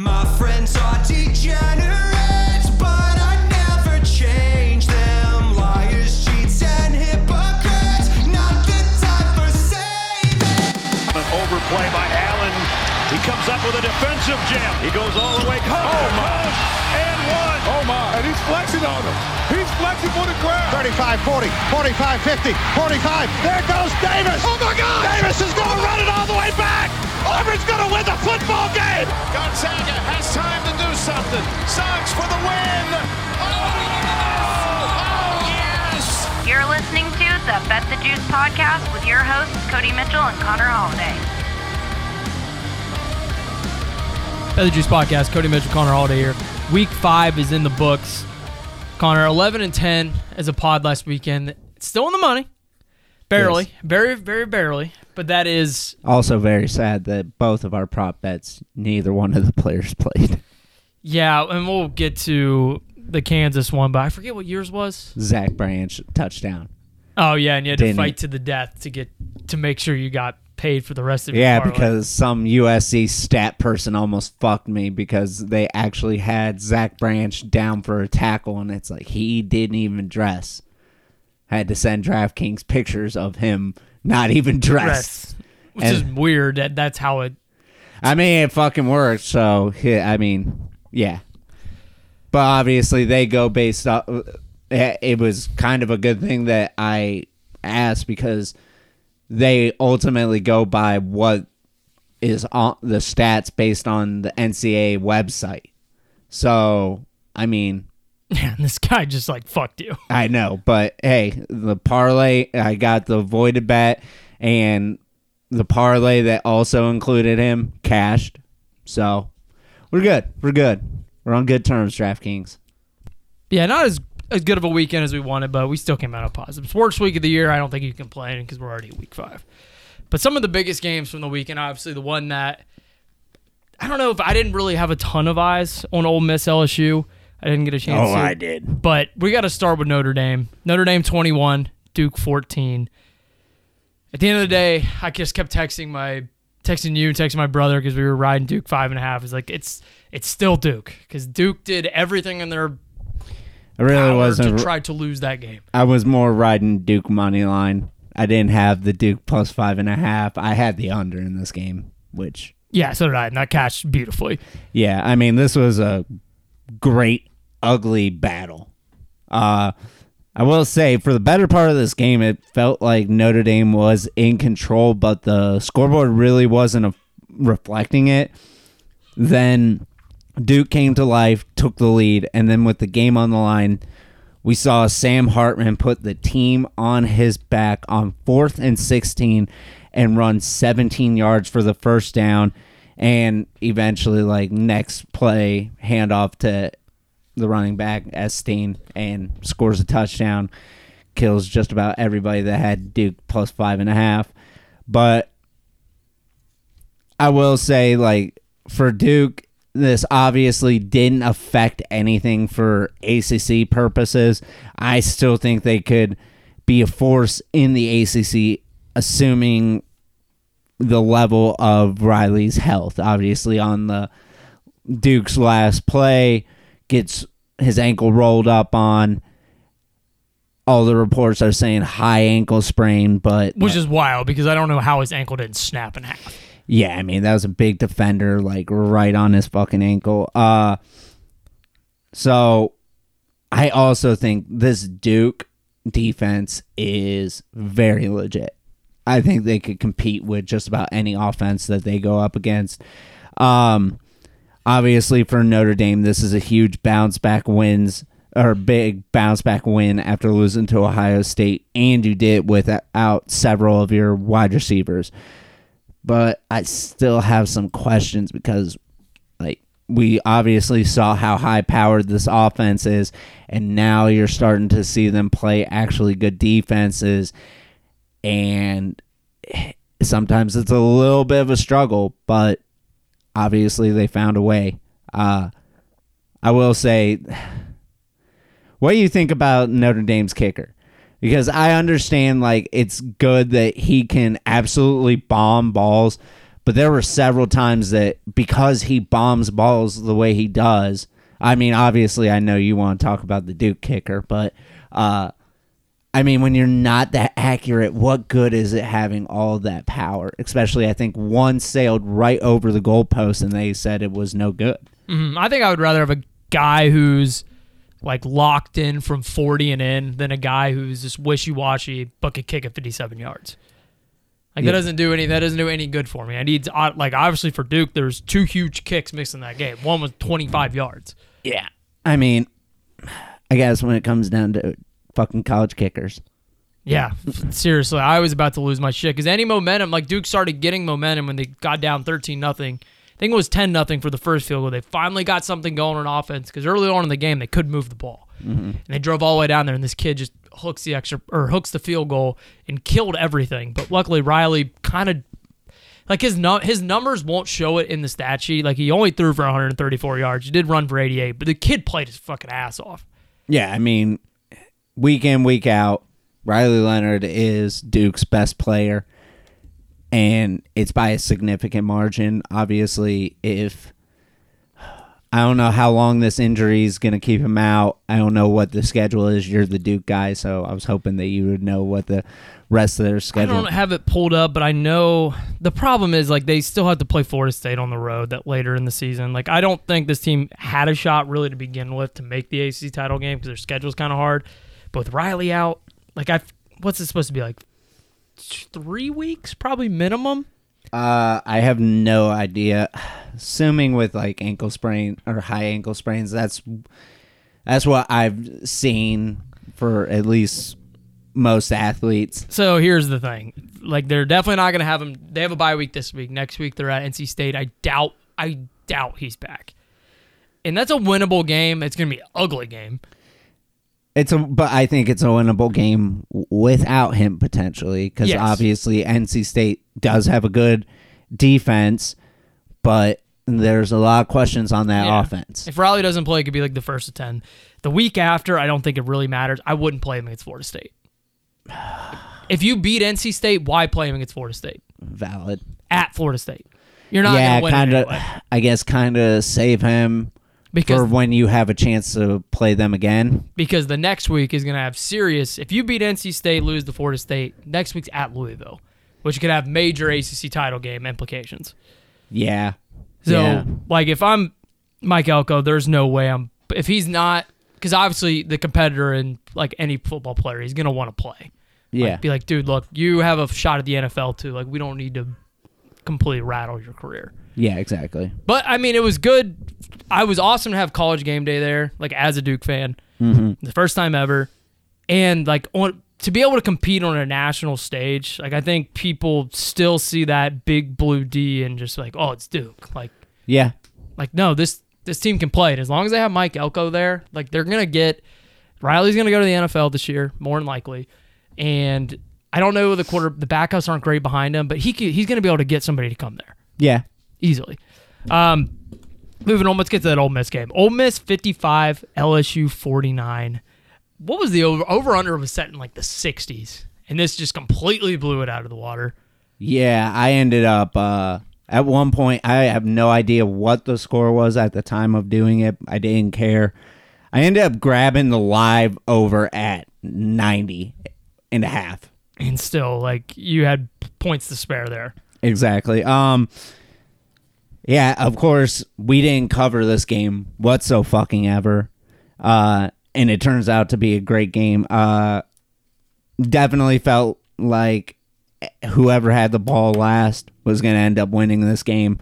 My friends are degenerates, but I never change them. Liars, cheats, and hypocrites. Not the time for saving. An overplay by Allen. He comes up with a defensive jam. He goes all the way. Oh my! And one. Oh my, and he's flexing on him. He's flexing for the crowd. 35 40, 45 50, 45. There goes Davis. Oh my God! Davis is going to run it all the way back. Auburn's going to win the football game. Gonzaga has time to do something. Sox for the win. Oh, oh yes! You're listening to the Bet the Juice podcast with your hosts, Cody Mitchell and Connor Holiday. Bet the Juice Podcast, Cody Mitchell, Connor Holiday here. Week five is in the books. Connor, 11 and 10 as a pod last weekend. It's still in the money. Barely. Yes. Very, very barely. But that is, Also, very sad that both of our prop bets, neither one of the players played. yeah, and we'll get to the Kansas one, but I forget what yours was. Zach Branch touchdown. Oh, yeah, and you had to Didn't fight he? to the death to get to make sure you got paid for the rest of your Yeah, parlay. because some USC stat person almost fucked me because they actually had Zach Branch down for a tackle, and it's like he didn't even dress. Had to send DraftKings pictures of him not even dressed. Which is weird. That That's how it I mean, it fucking works. So, I mean, yeah. But obviously, they go based off. It it was kind of a good thing that I asked because they ultimately go by what is on the stats based on the NCAA website. So, I mean, Yeah, this guy just like fucked you. I know, but hey, the parlay I got the voided bet and the parlay that also included him cashed. So we're good. We're good. We're on good terms, DraftKings. Yeah, not as as good of a weekend as we wanted, but we still came out of positives. Worst week of the year, I don't think you can complain because we're already at week five. But some of the biggest games from the weekend, obviously the one that I don't know if I didn't really have a ton of eyes on Ole Miss LSU. I didn't get a chance. Oh, to. I did. But we got to start with Notre Dame. Notre Dame 21, Duke 14. At the end of the day, I just kept texting my texting you, texting my brother because we were riding Duke five and a half. It's like it's it's still Duke because Duke did everything in their I really wasn't. to try to lose that game. I was more riding Duke money line. I didn't have the Duke plus five and a half. I had the under in this game, which Yeah, so did I, and that cashed beautifully. Yeah, I mean, this was a great, ugly battle. Uh, I will say, for the better part of this game, it felt like Notre Dame was in control, but the scoreboard really wasn't a, reflecting it. Then Duke came to life, took the lead, and then with the game on the line, we saw Sam Hartman put the team on his back on fourth and 16 and run 17 yards for the first down. And eventually, like, next play, handoff to the running back, Estimé, and scores a touchdown. Kills just about everybody that had Duke plus five and a half. But I will say, like, for Duke, this obviously didn't affect anything for ACC purposes. I still think they could be a force in the ACC, assuming the level of Riley's health. Obviously, on the Duke's last play, gets his ankle rolled up on. All the reports are saying high ankle sprain, but Which is wild because I don't know how his ankle didn't snap in half. yeah, I mean that was a big defender, like right on his fucking ankle. Uh so I also think this Duke defense is very legit. I think they could compete with just about any offense that they go up against. Um obviously for Notre Dame, this is a huge bounce back wins or big bounce back win after losing to Ohio State, and you did without several of your wide receivers. But I still have some questions because like we obviously saw how high powered this offense is and now you're starting to see them play actually good defenses and sometimes it's a little bit of a struggle but obviously they found a way uh I will say what do you think about Notre Dame's kicker? Because I understand like it's good that he can absolutely bomb balls, but there were several times that because he bombs balls the way he does. I mean, obviously, I know you want to talk about the Duke kicker, but uh, I mean, when you're not that accurate, what good is it having all that power? Especially, I think one sailed right over the goalpost, and they said it was no good. Mm, I think I would rather have a guy who's like locked in from 40 and in than a guy who's just wishy-washy but could kick at 57 yards. Like Yeah. that doesn't do any that doesn't do any good for me. I need like obviously for Duke there's two huge kicks missed in that game. One was 25 yards. Yeah. I mean, I guess when it comes down to fucking college kickers. Yeah, seriously, I was about to lose my shit because any momentum, like Duke started getting momentum when they got down thirteen nothing. I think it was ten nothing for the first field goal. They finally got something going on offense because early on in the game they couldn't move the ball, mm-hmm. and they drove all the way down there. And this kid just hooks the extra or hooks the field goal and killed everything. But luckily Riley kind of like his nu- his numbers won't show it in the stat sheet. Like he only threw for 134 yards. He did run for 88, but the kid played his fucking ass off. Yeah, I mean, week in, week out, Riley Leonard is Duke's best player, and it's by a significant margin. Obviously, if I don't know how long this injury is going to keep him out, I don't know what the schedule is. You're the Duke guy, so I was hoping that you would know what the rest of their schedule. I don't have it pulled up, but I know the problem is like they still have to play Florida State on the road that later in the season. Like I don't think this team had a shot really to begin with to make the ACC title game because their schedule's kind of hard. With Riley out, like I, what's it supposed to be like? Three weeks, probably minimum. Uh, I have no idea. Assuming with like ankle sprain or high ankle sprains, that's that's what I've seen for at least most athletes. So here's the thing: like they're definitely not going to have him. They have a bye week this week. Next week they're at NC State. I doubt. I doubt he's back. And that's a winnable game. It's going to be an ugly game. It's a, but I think it's a winnable game without him potentially because Yes. obviously NC State does have a good defense, but there's a lot of questions on that Yeah. offense. If Riley doesn't play, it could be like the first of 10. The week after, I don't think it really matters. I wouldn't play him against Florida State. If you beat NC State, why play him against Florida State? Valid. At Florida State. You're not yeah, going to win kind of. anyway. I guess kind of save him Because, for when you have a chance to play them again. because the next week is going to have serious. If you beat NC State, lose to Florida State, next week's at Louisville, which could have major ACC title game implications. Yeah. So, Yeah. like, if I'm Mike Elko, there's no way I'm. If he's not, because obviously the competitor and like any football player, he's gonna want to play. Yeah. Like, be like, dude, look, you have a shot at the NFL too. Like, we don't need to completely rattle your career. Yeah, exactly. But I mean, it was good. I was awesome to have college game day there, like as a Duke fan, Mm-hmm. the first time ever, and like on to be able to compete on a national stage. Like I think people still see that big blue D and just like, oh, it's Duke. Like, Yeah. like no, this this team can play, and as long as they have Mike Elko there, like they're gonna get Riley's gonna go to the NFL this year, more than likely, and I don't know the quarter the backups aren't great behind him, but he could, he's gonna be able to get somebody to come there Yeah. Easily. Um, moving on, let's get to that Ole Miss game. Ole Miss 55, LSU 49. What was the over over under was set in like the 60s, and this just completely blew it out of the water. Yeah, I ended up uh at one point I have no idea what the score was at the time of doing it. I didn't care. I ended up grabbing the live over at 90 and a half. And still, like you had points to spare there. Exactly. Um Yeah, of course, we didn't cover this game whatso fucking ever. Uh and it turns out to be a great game. Uh definitely felt like whoever had the ball last was going to end up winning this game.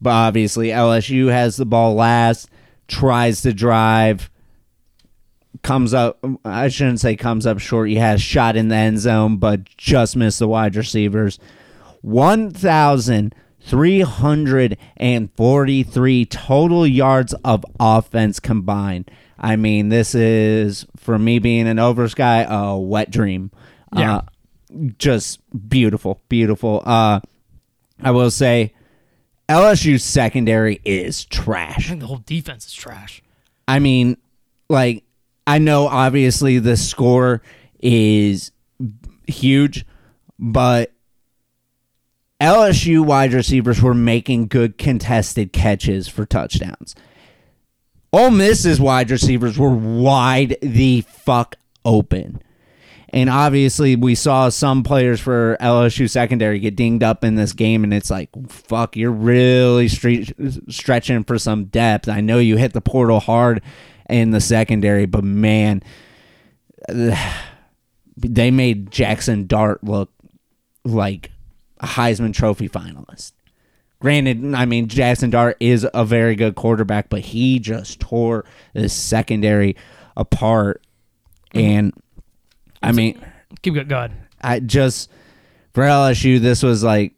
But obviously, LSU has the ball last, tries to drive, comes up. I shouldn't say comes up short. He has shot in the end zone, but just missed the wide receivers. 1,343 total yards of offense combined. I mean, this is, for me being an overs guy, a wet dream. Yeah. Uh, just beautiful, beautiful. Uh, I will say, LSU's secondary is trash. I think the whole defense is trash. I mean, like, I know obviously the score is huge, but LSU wide receivers were making good contested catches for touchdowns. Ole Miss's wide receivers were wide the fuck open. And obviously, we saw some players for LSU secondary get dinged up in this game, and it's like, fuck, you're really stre- stretching for some depth. I know you hit the portal hard in the secondary, but man, they made Jackson Dart look like a Heisman Trophy finalist. Granted, I mean Jackson Dart is a very good quarterback, but he just tore the secondary apart. Mm-hmm. And I mean, Keep go- going. I just for LSU, this was like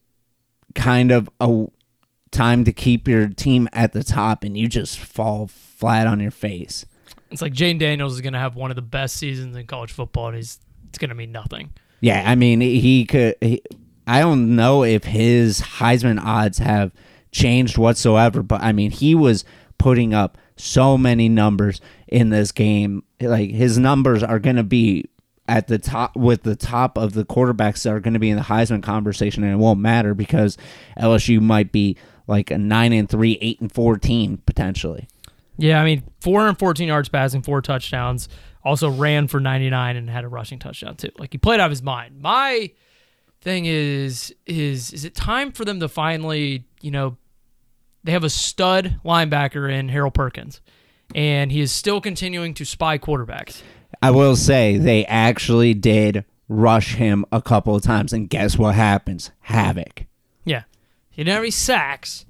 kind of a time to keep your team at the top, and you just fall flat on your face. It's like Jayden Daniels is going to have one of the best seasons in college football, and he's it's going to mean nothing. Yeah, I mean, he could. He, I don't know if his Heisman odds have changed whatsoever, but I mean, he was putting up so many numbers in this game. Like his numbers are going to be at the top with the top of the quarterbacks that are going to be in the Heisman conversation, and it won't matter because LSU might be like a nine and three, eight and four team potentially. Yeah, I mean, 414 yards passing, four touchdowns. Also ran for 99 and had a rushing touchdown too. Like he played out of his mind. My thing is, is is it time for them to finally, you know, they have a stud linebacker in Harold Perkins, and he is still continuing to spy quarterbacks. I will say they actually did rush him a couple of times, and guess what happens? Havoc. Yeah, he didn't have any sacks.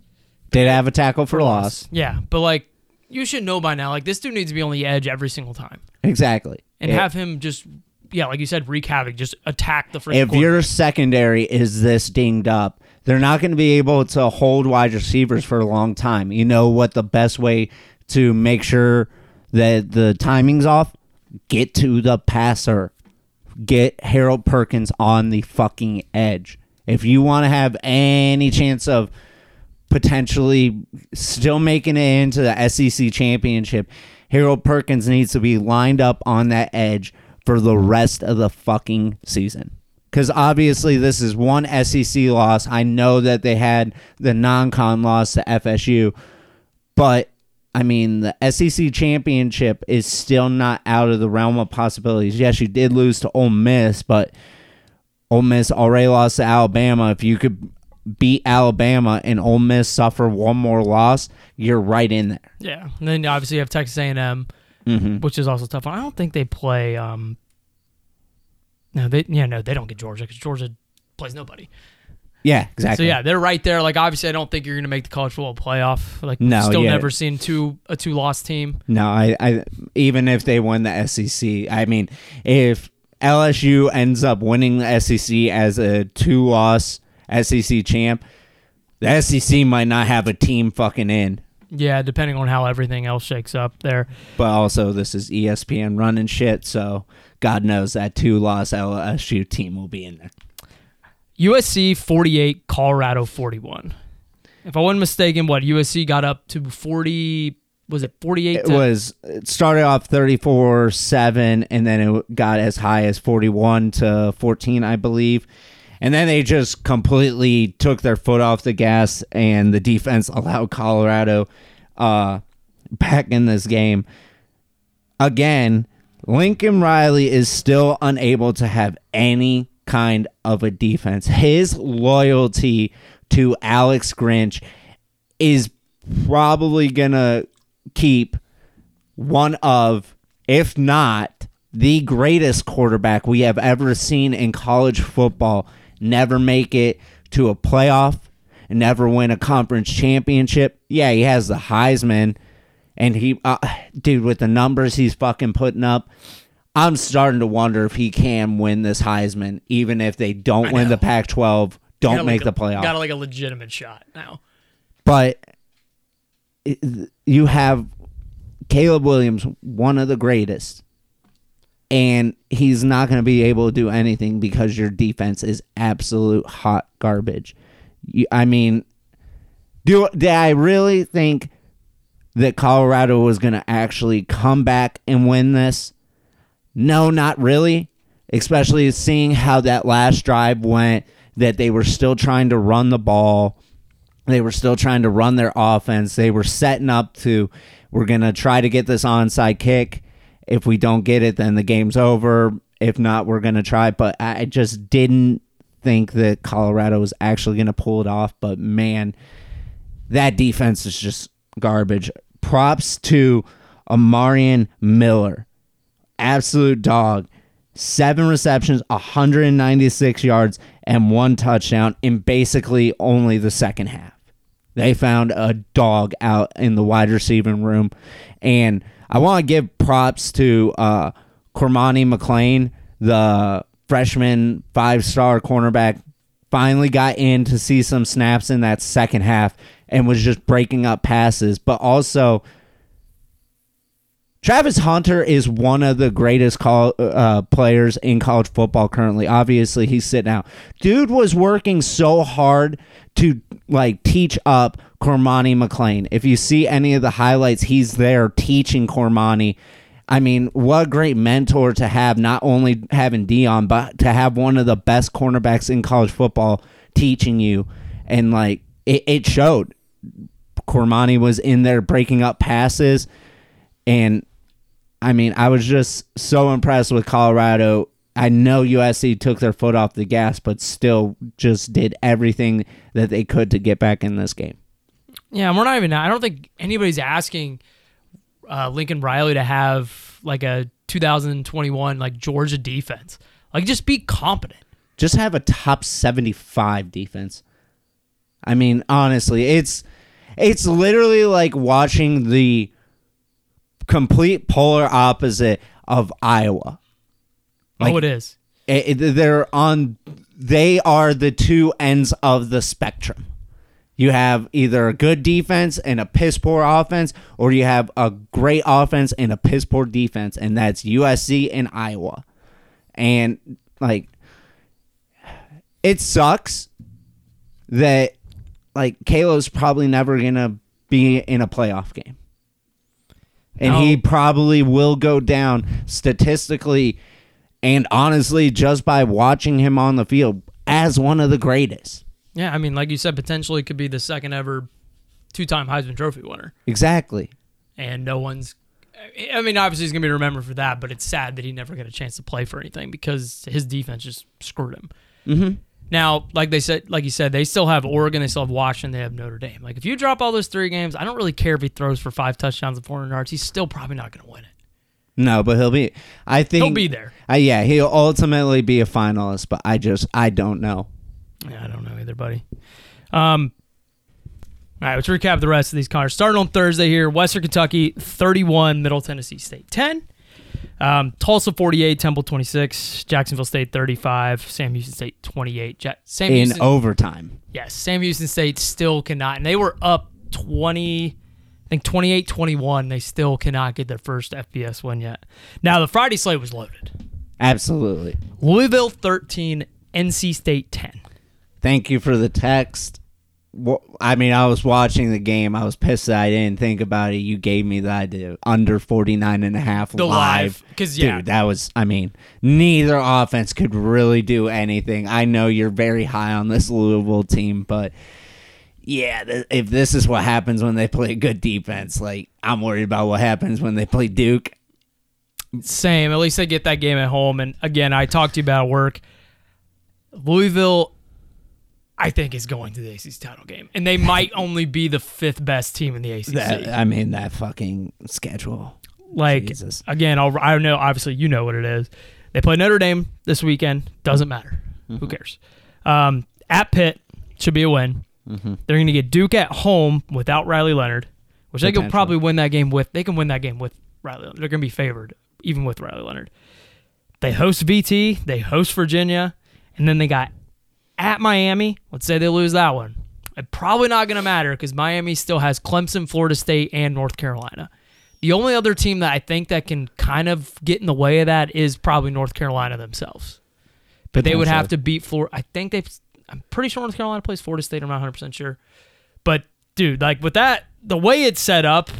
Did have a tackle for loss. Yeah, but like you should know by now, like this dude needs to be on the edge every single time, Exactly. and If- have him just, yeah, like you said, wreak havoc, just attack the freaking. if your secondary is this dinged up, they're not going to be able to hold wide receivers for a long time. You know what the best way to make sure that the timing's off? Get to the passer. Get Harold Perkins on the fucking edge. If you want to have any chance of potentially still making it into the SEC championship, Harold Perkins needs to be lined up on that edge for the rest of the fucking season. Because obviously, this is one SEC loss. I know that they had the non con loss to FSU, but I mean, the SEC championship is still not out of the realm of possibilities. Yes, you did lose to Ole Miss, but Ole Miss already lost to Alabama. If you could beat Alabama and Ole Miss suffer one more loss, you're right in there. Yeah, and then obviously you have Texas A&M, Mm-hmm. which is also tough. I don't think they play. Um, no, they yeah no they don't get Georgia because Georgia plays nobody. Yeah, exactly. So yeah, they're right there. Like obviously, I don't think you're going to make the college football playoff. Like No, still yeah. never seen two a two loss team. No, I, I even if they win the SEC, I mean, if LSU ends up winning the SEC as a two-loss SEC champ, the SEC might not have a team fucking in. Yeah, depending on how everything else shakes up there. But also, this is ESPN running shit, so God knows that two-loss LSU team will be in there. USC 48, Colorado 41. If I wasn't mistaken, what USC got up to 40 was it 48 It was it started off 34 7 and then it got as high as 41 to 14 i believe and then they just completely took their foot off the gas and the defense allowed colorado uh, back in this game. Again lincoln riley is still unable to have any kind of a defense. His loyalty to alex grinch is probably gonna keep one of, if not the greatest quarterback we have ever seen in college football, never make it to a playoff and never win a conference championship. Yeah, he has the Heisman, and he, uh, dude, with the numbers he's fucking putting up. I'm starting to wonder if he can win this Heisman, even if they don't win the Pac-12, don't make like the a- playoff. Got like a legitimate shot now. but it, you have Caleb Williams, one of the greatest, and he's not going to be able to do anything because your defense is absolute hot garbage. You, I mean, do did I really think that Colorado was going to actually come back and win this? No, not really. Especially seeing how that last drive went. that they were still trying to run the ball. They were still trying to run their offense. They were setting up to, we're going to try to get this onside kick. If we don't get it, then the game's over. If not, we're going to try. But I just didn't think that Colorado was actually going to pull it off. But man, that defense is just garbage. Props to Amarian Miller. Absolute dog. Seven receptions, 196 yards, and one touchdown in basically only the second half. They found a dog out in the wide receiving room. And I want to give props to uh, Cormani McClain, the freshman five star cornerback. Finally got in to see some snaps in that second half and was just breaking up passes. But also, Travis Hunter is one of the greatest call, uh, players in college football currently. Obviously, he's sitting out. Dude was working so hard to like teach up Cormani McClain. If you see any of the highlights, he's there teaching Cormani. I mean, what a great mentor to have, not only having Deion, but to have one of the best cornerbacks in college football teaching you. And like, it, it showed. Cormani was in there breaking up passes. And I mean, I was just so impressed with Colorado. I know USC took their foot off the gas, but still just did everything that they could to get back in this game. Yeah, we're not even. I don't think anybody's asking uh, Lincoln Riley to have like a 2021 like Georgia defense. Like, just be competent. Just have a top 75 defense. I mean, honestly, it's it's literally like watching the complete polar opposite of Iowa. Like- oh, it is. It- it- they're on they are the two ends of the spectrum you have either a good defense and a piss poor offense or you have a great offense and a piss poor defense and that's usc and iowa. And like it sucks that like Caleb's probably never gonna be in a playoff game. And he probably will go down statistically and honestly just by watching him on the field as one of the greatest. Yeah, I mean, like you said, potentially could be the second ever two-time Heisman Trophy winner, Exactly. and no one's. I mean, obviously he's gonna be remembered for that, but it's sad that he never got a chance to play for anything because his defense just screwed him. Mm-hmm. Now, like they said, like you said, they still have Oregon, they still have Washington, they have Notre Dame. Like if you drop all those three games, I don't really care if he throws for five touchdowns and 400 yards. He's still probably not gonna win it. No, but he'll be. I think He'll be there. Uh, yeah, he'll ultimately be a finalist, but I just I don't know. Yeah, I don't know either, buddy. Um, all right, let's recap the rest of these cars. Starting on Thursday here, Western Kentucky 31, Middle Tennessee State 10. Um, Tulsa 48, Temple 26, Jacksonville State 35, Sam Houston State 28. Ja- Sam In Houston, overtime, yes, Sam Houston State still cannot, and they were up 20, I think 28 21. They still cannot get their first FBS win yet. Now, the Friday slate was loaded absolutely. Louisville 13, NC State 10. Thank you for the text. I mean, I was watching the game. I was pissed that I didn't think about it. You gave me the idea under 49 and a half The live, 'cause, Dude, yeah. that was, I mean, neither offense could really do anything. I know you're very high on this Louisville team, but yeah, th- if this is what happens when they play good defense, like, I'm worried about what happens when they play Duke. Same. At least they get that game at home. And again, I talked to you about work. Louisville, I think, is going to the ACC title game, and they might only be the fifth best team in the ACC. That, I mean, that fucking schedule. like Jesus. again, I'll, I know. Obviously, you know what it is. They play Notre Dame this weekend. Doesn't matter. Mm-hmm. Who cares? Um, at Pitt should be a win. Mm-hmm. They're going to get Duke at home without Riley Leonard, which they could Potentially. probably win that game with. They can win that game with Riley. Leonard. They're going to be favored even with Riley Leonard. They host VT. They host Virginia, and then they got at Miami. Let's say they lose that one. It's probably not going to matter because Miami still has Clemson, Florida State, and North Carolina. The only other team that I think that can kind of get in the way of that is probably North Carolina themselves. But they would have to beat Florida. I think they've. I'm pretty sure North Carolina plays Florida State. I'm not 100 percent sure. But dude, like with that, the way it's set up,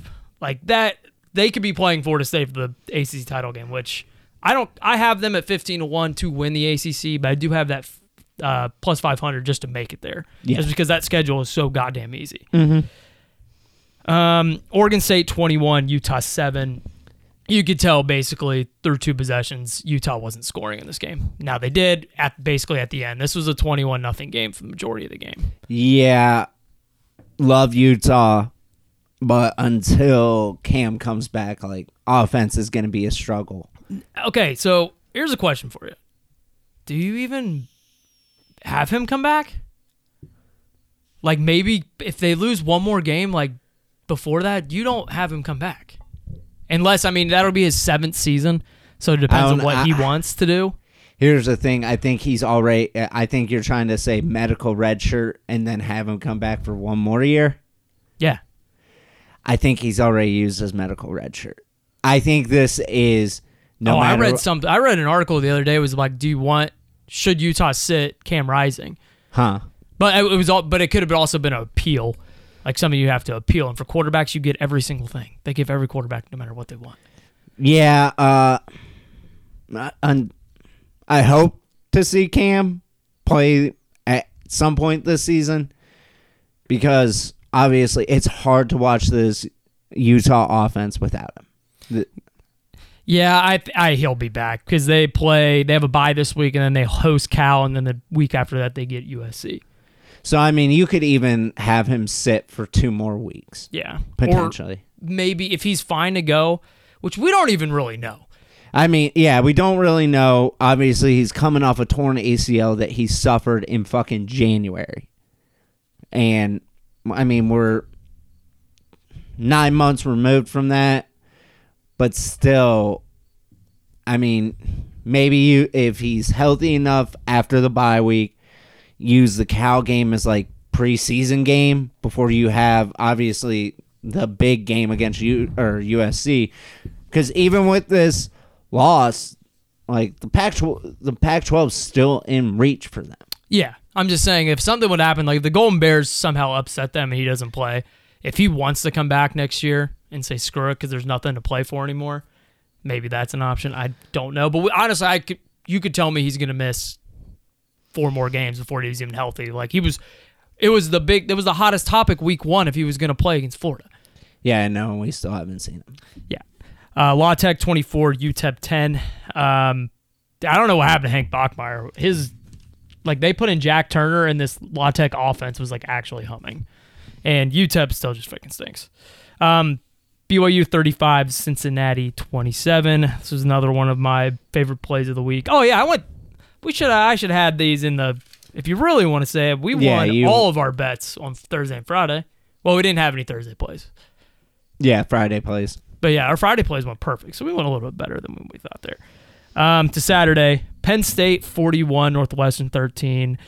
like that, they could be playing Florida State for the ACC title game. Which I don't. I have them at 15 to one to win the ACC, but I do have that uh, plus 500 just to make it there. Yeah. Just because that schedule is so goddamn easy. Mm-hmm. Um, Oregon State 21, Utah 7. You could tell basically through two possessions, Utah wasn't scoring in this game. Now they did at basically at the end. This was a 21 nothing game for the majority of the game. Yeah, love Utah, but until Cam comes back, like offense is going to be a struggle. Okay, so here's a question for you. Do you even have him come back? Like maybe if they lose one more game, like before that, you don't have him come back. Unless I mean that'll be his seventh season, so it depends on what he wants to do. Here's the thing: I think he's already. I think you're trying to say medical red shirt and then have him come back for one more year. Yeah. I think he's already used his medical red shirt. I think this is no oh, I read some. I read an article the other day. It was like, do you want? Should Utah sit Cam Rising? huh? But it was all. But it could have also been an appeal. Like some of you have to appeal, and for quarterbacks, you get every single thing. They give every quarterback no matter what they want. Yeah. Uh. un- I hope to see Cam play at some point this season because obviously it's hard to watch this Utah offense without him. Yeah, I, I he'll be back because they play. They have a bye this week, and then they host Cal, and then the week after that they get USC. So I mean, you could even have him sit for two more weeks Yeah, potentially. Or maybe if he's fine to go, which we don't even really know. I mean, yeah, we don't really know. Obviously, he's coming off a torn ACL that he suffered in fucking January. And I mean, we're 9 months removed from that, but still I mean, maybe you if he's healthy enough after the bye week, use the Cal game as like preseason game before you have obviously the big game against you or USC because even with this loss, like the Pac the Pac-12 is still in reach for them. Yeah, I'm just saying if something would happen, like if the Golden Bears somehow upset them and he doesn't play, if he wants to come back next year and say screw it because there's nothing to play for anymore, maybe that's an option. I don't know, but we, honestly, I could you could tell me he's gonna miss four more games before he was even healthy. Like he was, it was the big, it was the hottest topic week one if he was gonna play against Florida. Yeah, I know. We still haven't seen him. Yeah. Uh, La Tech 24, UTEP 10. Um, I don't know what happened to Hank Bachmeier. His, like, they put in Jack Turner, and this La Tech offense was, like, actually humming. And UTEP still just freaking stinks. Um, BYU 35, Cincinnati 27. This was another one of my favorite plays of the week. Oh, yeah, I went, we should, I should have had these in the, if you really want to say it, we Yeah, won you- all of our bets on Thursday and Friday. Well, we didn't have any Thursday plays. Yeah, Friday plays. But yeah, our Friday plays went perfect, so we went a little bit better than we thought there. Um, to Saturday, Penn State 41, Northwestern 13.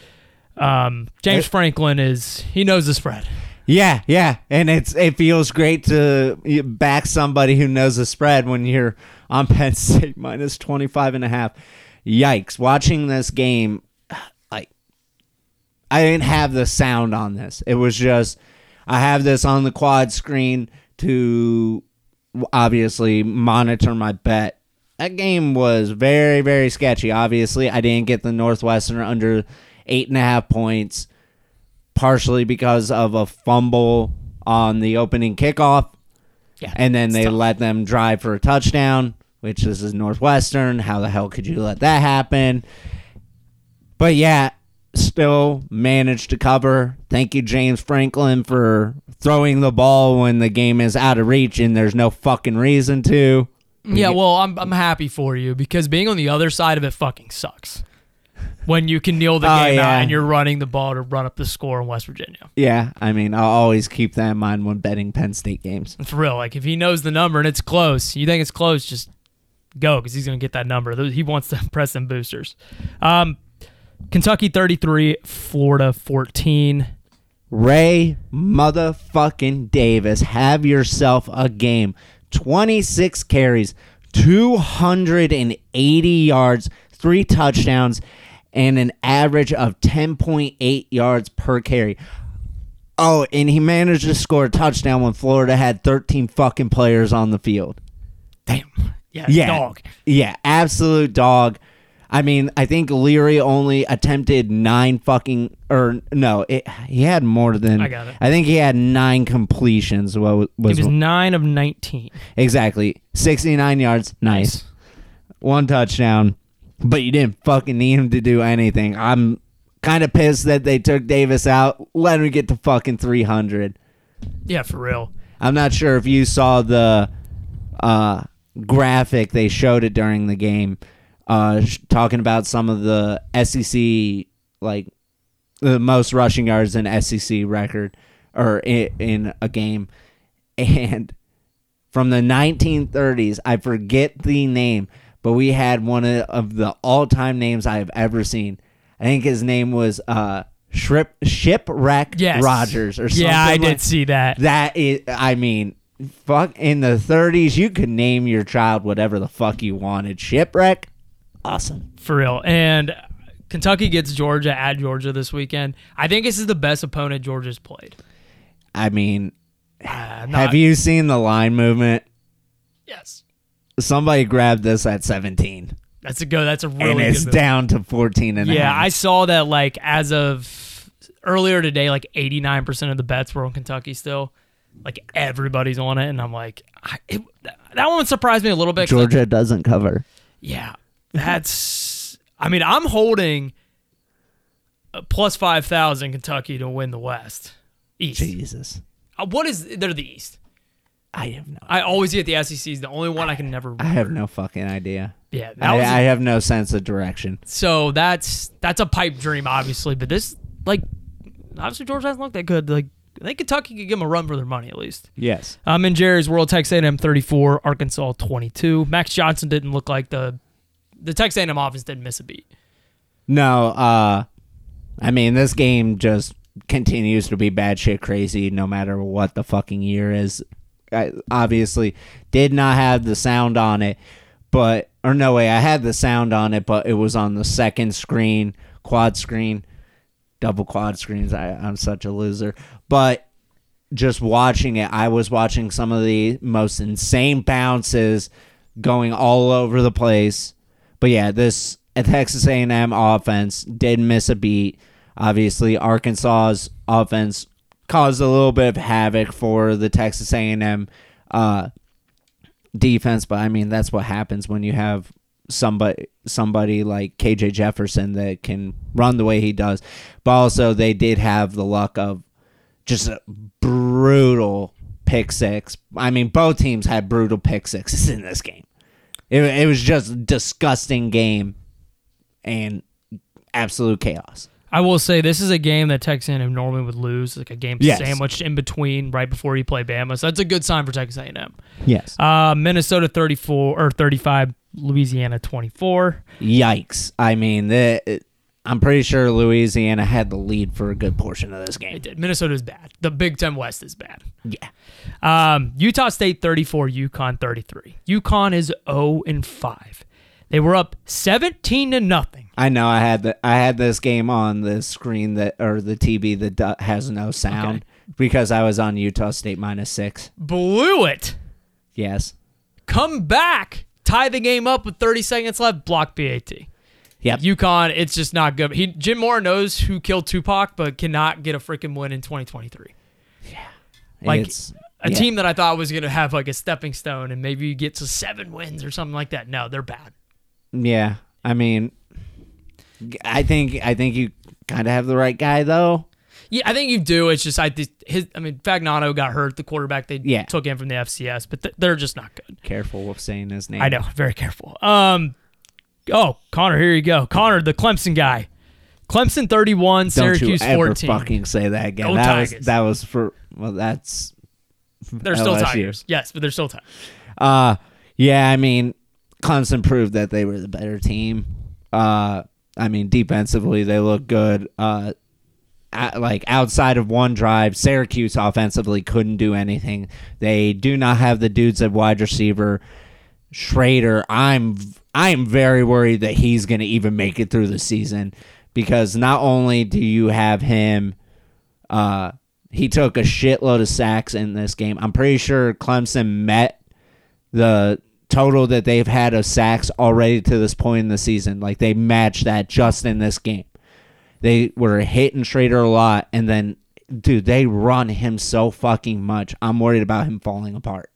Um, James Franklin is he knows the spread. Yeah, yeah, and it's it feels great to back somebody who knows the spread when you're on Penn State minus 25 and a half. Yikes. Watching this game like I didn't have the sound on this. It was just I have this on the quad screen to obviously monitor my bet. That game was very, very sketchy. Obviously, I didn't get the Northwestern under eight and a half points partially because of a fumble on the opening kickoff. Yeah, And then they tough. let them drive for a touchdown, which this is Northwestern. How the hell could you let that happen? But yeah, still managed to cover. Thank you, James Franklin, for throwing the ball when the game is out of reach and there's no fucking reason to. Yeah, well, I'm I'm happy for you because being on the other side of it fucking sucks. When you can kneel the Oh, game yeah. out and you're running the ball to run up the score in West Virginia. Yeah, I mean, I'll always keep that in mind when betting Penn State games. For real, like if he knows the number and it's close, you think it's close, just go because he's gonna get that number. He wants to press them boosters. Um, Kentucky 33, Florida 14. Ray motherfucking Davis, have yourself a game. 26 carries, 280 yards, three touchdowns, and an average of 10.8 yards per carry. Oh, and he managed to score a touchdown when Florida had 13 fucking players on the field. Damn. Yeah, Yeah. dog. Yeah, absolute dog. I mean, I think Leary only attempted nine fucking or no, it, he had more than I got it. I think he had nine completions. What was, He was nine of nineteen. exactly sixty nine yards? Nice, one touchdown, but you didn't fucking need him to do anything. I'm kind of pissed that they took Davis out. Let him get to fucking three hundred. Yeah, for real. I'm not sure if you saw the uh, graphic they showed it during the game, uh, sh- talking about some of the SEC like the most rushing yards in SEC record or in, in a game, and from the 1930s, I forget the name, but we had one of the all-time names I have ever seen. I think his name was uh, Shrip, Shipwreck Yes. Rogers or something. Yeah, I like- did see that. that is, I mean, fuck. In the 30s, you could name your child whatever the fuck you wanted. Shipwreck, awesome. For real. And Kentucky gets Georgia at Georgia this weekend. I think this is the best opponent Georgia's played. I mean, Uh, have you seen the line movement? Yes. Somebody grabbed this at 17, That's a go. That's a really and good it's move. down to 14 and a Yeah, half. I saw that like as of earlier today, like 89% of the bets were on Kentucky still. Like everybody's on it, and I'm like, I, it, that one surprised me a little bit. I- Georgia doesn't cover. yeah, that's. I mean, I'm holding plus five thousand Kentucky to win the West East. Jesus. Uh, what is they're the East? I have no I always get the SEC is the only one I can never. I have no fucking idea. Yeah, I, I have no sense of direction. so that's that's a pipe dream, obviously. But this, like, obviously Georgia doesn't look that good. Like, I think Kentucky could give them a run for their money at least. Yes. I'm in Jerry's World. Texas A&M 34, Arkansas 22. Max Johnson didn't look like the the Texas A&M offense didn't miss a beat. No, uh I mean this game just continues to be bad shit crazy no matter what the fucking year is. Obviously did not have the sound on it, but or no way, I had the sound on it, but it was on the second screen, quad screen, double quad screens. I, I'm such a loser. But just watching it, I was watching some of the most insane bounces going all over the place. But yeah, this Texas A&M offense did miss a beat. Obviously, Arkansas's offense caused a little bit of havoc for the Texas A&M uh, defense, but I mean that's what happens when you have somebody somebody like KJ Jefferson that can run the way he does. But also they did have the luck of just a brutal pick six. I mean both teams had brutal pick sixes in this game. It, it was just disgusting game and absolute chaos. I will say this is a game that Texas A&M normally would lose, like a game Yes. sandwiched in between right before you play Bama. So that's a good sign for Texas A&M. Yes. Uh, Minnesota 34 or 35, Louisiana 24. Yikes. I mean, the, I'm pretty sure Louisiana had the lead for a good portion of this game. It did. Minnesota is bad. The Big Ten West is bad. Yeah. Um, Utah State 34, UConn 33. UConn is 0 and 5. They were up 17 to nothing. I know I had the I had this game on the screen that or the TV that do, has no sound because I was on Utah State minus 6. Blew it. Yes. Come back. Tie the game up with 30 seconds left. Block PAT. Yep. UConn, it's just not good. He Jim Mora knows who killed Tupac, but cannot get a freaking win in 2023. Like It's- a yeah. team that I thought was going to have like a stepping stone and maybe get to seven wins or something like that. No, they're bad. Yeah. I mean I think I think you kind of have the right guy though. Yeah, I think you do. It's just I his. I mean, Fagnano got hurt. The quarterback they Yeah. took in from the FCS, but th- they're just not good. Careful with saying his name. I know. Very careful. Um. Oh, Connor, here you go. Connor, the Clemson guy. Clemson 31, Don't Syracuse you ever 14. fucking say that again. Go that was Tigers. that was for well that's They're still LSU. Tigers. Yes, but they're still Tigers. Uh yeah, I mean Clemson proved that they were the better team. Uh I mean defensively they look good. Uh at- like outside of one drive, Syracuse offensively couldn't do anything. They do not have the dudes at wide receiver. Shrader, I'm I'm very worried that he's going to even make it through the season because not only do you have him uh he took a shitload of sacks in this game. I'm pretty sure Clemson met the total that they've had of sacks already to this point in the season. Like they matched that just in this game. They were hitting Shrader a lot, and then, dude, they run him so fucking much. I'm worried about him falling apart.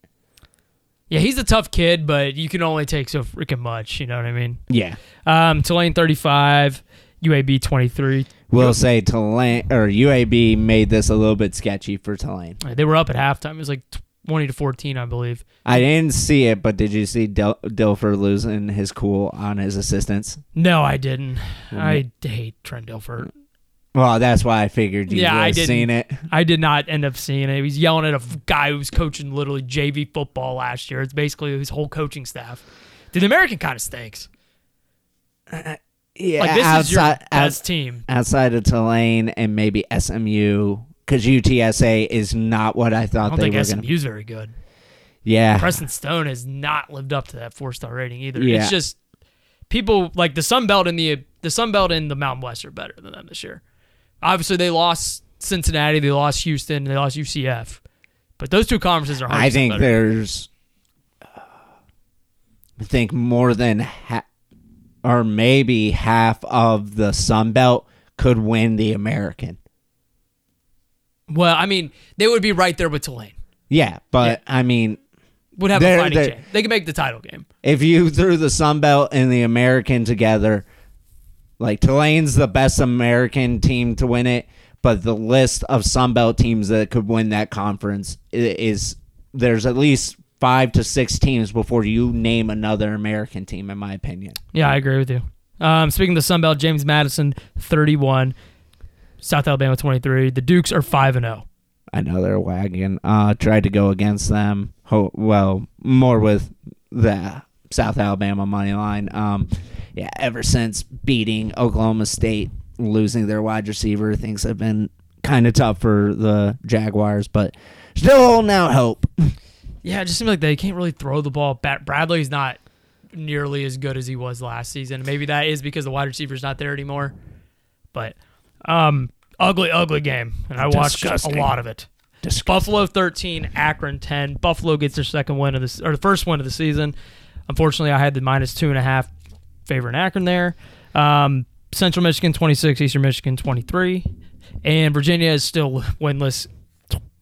Yeah, he's a tough kid, but you can only take so freaking much. You know what I mean? Yeah. Um, Tulane 35, UAB 23. We'll say Tulane or UAB made this a little bit sketchy for Tulane. They were up at halftime. It was like 20 to 14, I believe. I didn't see it, but did you see Dil- Dilfer losing his cool on his assistants? No, I didn't. Mm. I hate Trent Dilfer. Well, that's why I figured you Yeah, would I didn't. seen it. I did not end up seeing it. He was yelling at a guy who was coaching literally JV football last year. It's basically his whole coaching staff. Dude, the American kind of stinks. Uh, uh, yeah, Like, this is your best outs- team. outside of Tulane and maybe SMU, because UTSA is not what I I thought don't they think were SMU's going to. very good. Yeah, Preston Stone has not lived up to that four star rating either. Yeah. It's just people like the Sun Belt and the the Sun Belt and the Mountain West are better than them this year. Obviously, they lost Cincinnati, they lost Houston, they lost UCF, but those two conferences are. 100% I think better. there's, uh, I think more than ha- or maybe half of the Sun Belt could win the American. Well, I mean, they would be right there with Tulane. Yeah, but I mean, Would have They're- a fighting they're- chance. They could make the title game. if you threw the Sun Belt and the American together, like Tulane's the best American team to win it, but the list of Sun Belt teams that could win that conference i- is there's at least five to six teams before you name another American team, in my opinion. Yeah, I agree with you. Um, speaking of the Sun Belt, James Madison, 31. South Alabama, 23. The Dukes are 5 and oh. 0. Another wagon. Uh, tried to go against them. Ho- well, more with the South Alabama money line. Um, yeah, ever since beating Oklahoma State, losing their wide receiver, things have been kind of tough for the Jaguars, but still holding out hope. Yeah, it just seems like they can't really throw the ball. Bradley's not nearly as good as he was last season. Maybe that is because the wide receiver's not there anymore. But um, ugly, ugly game, and I watched Disgusting. a lot of it. Buffalo 13, Akron 10. Buffalo gets their second win of this or the first win of the season. Unfortunately, I had the minus two and a half favoring Akron there. Um, Central Michigan 26, Eastern Michigan 23, and Virginia is still winless.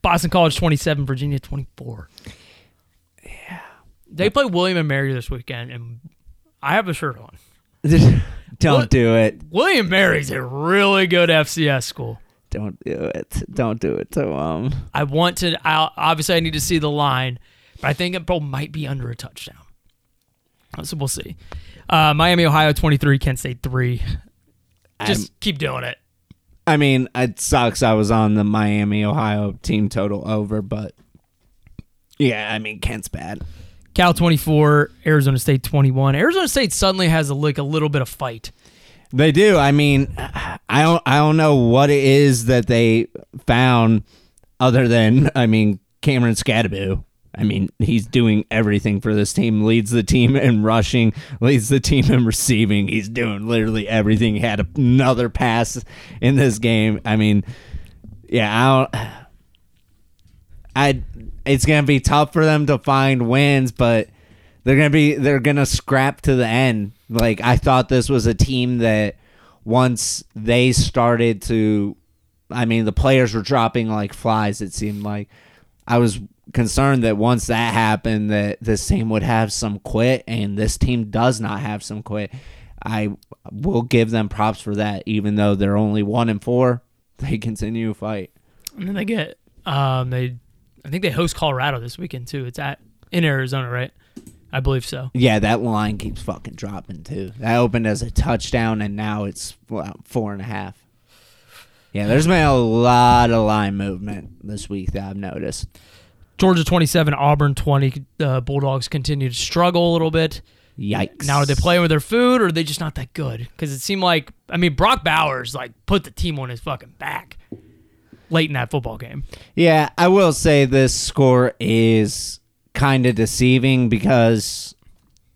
Boston College 27, Virginia 24. Yeah, they play William and Mary this weekend, and I have a shirt on. Don't do it. William Mary's a really good FCS school. Don't do it. Don't do it to them. I want to. I obviously I need to see the line, but I think it probably might be under a touchdown. So we'll see. Uh, Miami, Ohio, twenty three. Kent State three. Just keep doing it. I mean, it sucks. I was on the Miami, Ohio team total over, but yeah, I mean, Kent's bad. Cal twenty four. Arizona State twenty one. Arizona State suddenly has a like a little bit of fight. They do. I mean, I don't. I don't know what it is that they found, other than I mean, Cameron Skattebo. I mean, he's doing everything for this team. Leads the team in rushing. Leads the team in receiving. He's doing literally everything. He had another pass in this game. I mean, yeah. I don't. I. It's gonna be tough for them to find wins, but they're gonna be they're gonna scrap to the end. Like I thought this was a team that once they started to I mean the players were dropping like flies it seemed like. I was concerned that once that happened that this team would have some quit and this team does not have some quit. I will give them props for that even though they're only 1 and 4. They continue to fight. And then they get um they I think they host Colorado this weekend too. It's at in Arizona, right? I believe so. Yeah, that line keeps fucking dropping too. That opened as a touchdown, and now it's well, four and a half. Yeah, there's been a lot of line movement this week that I've noticed. Georgia 27, Auburn 20. The Bulldogs continue to struggle a little bit. Yikes! Now, are they playing with their food or are they just not that good? Because it seemed like, I mean, Brock Bowers like put the team on his fucking back late in that football game. Yeah, I will say this score is kind of deceiving because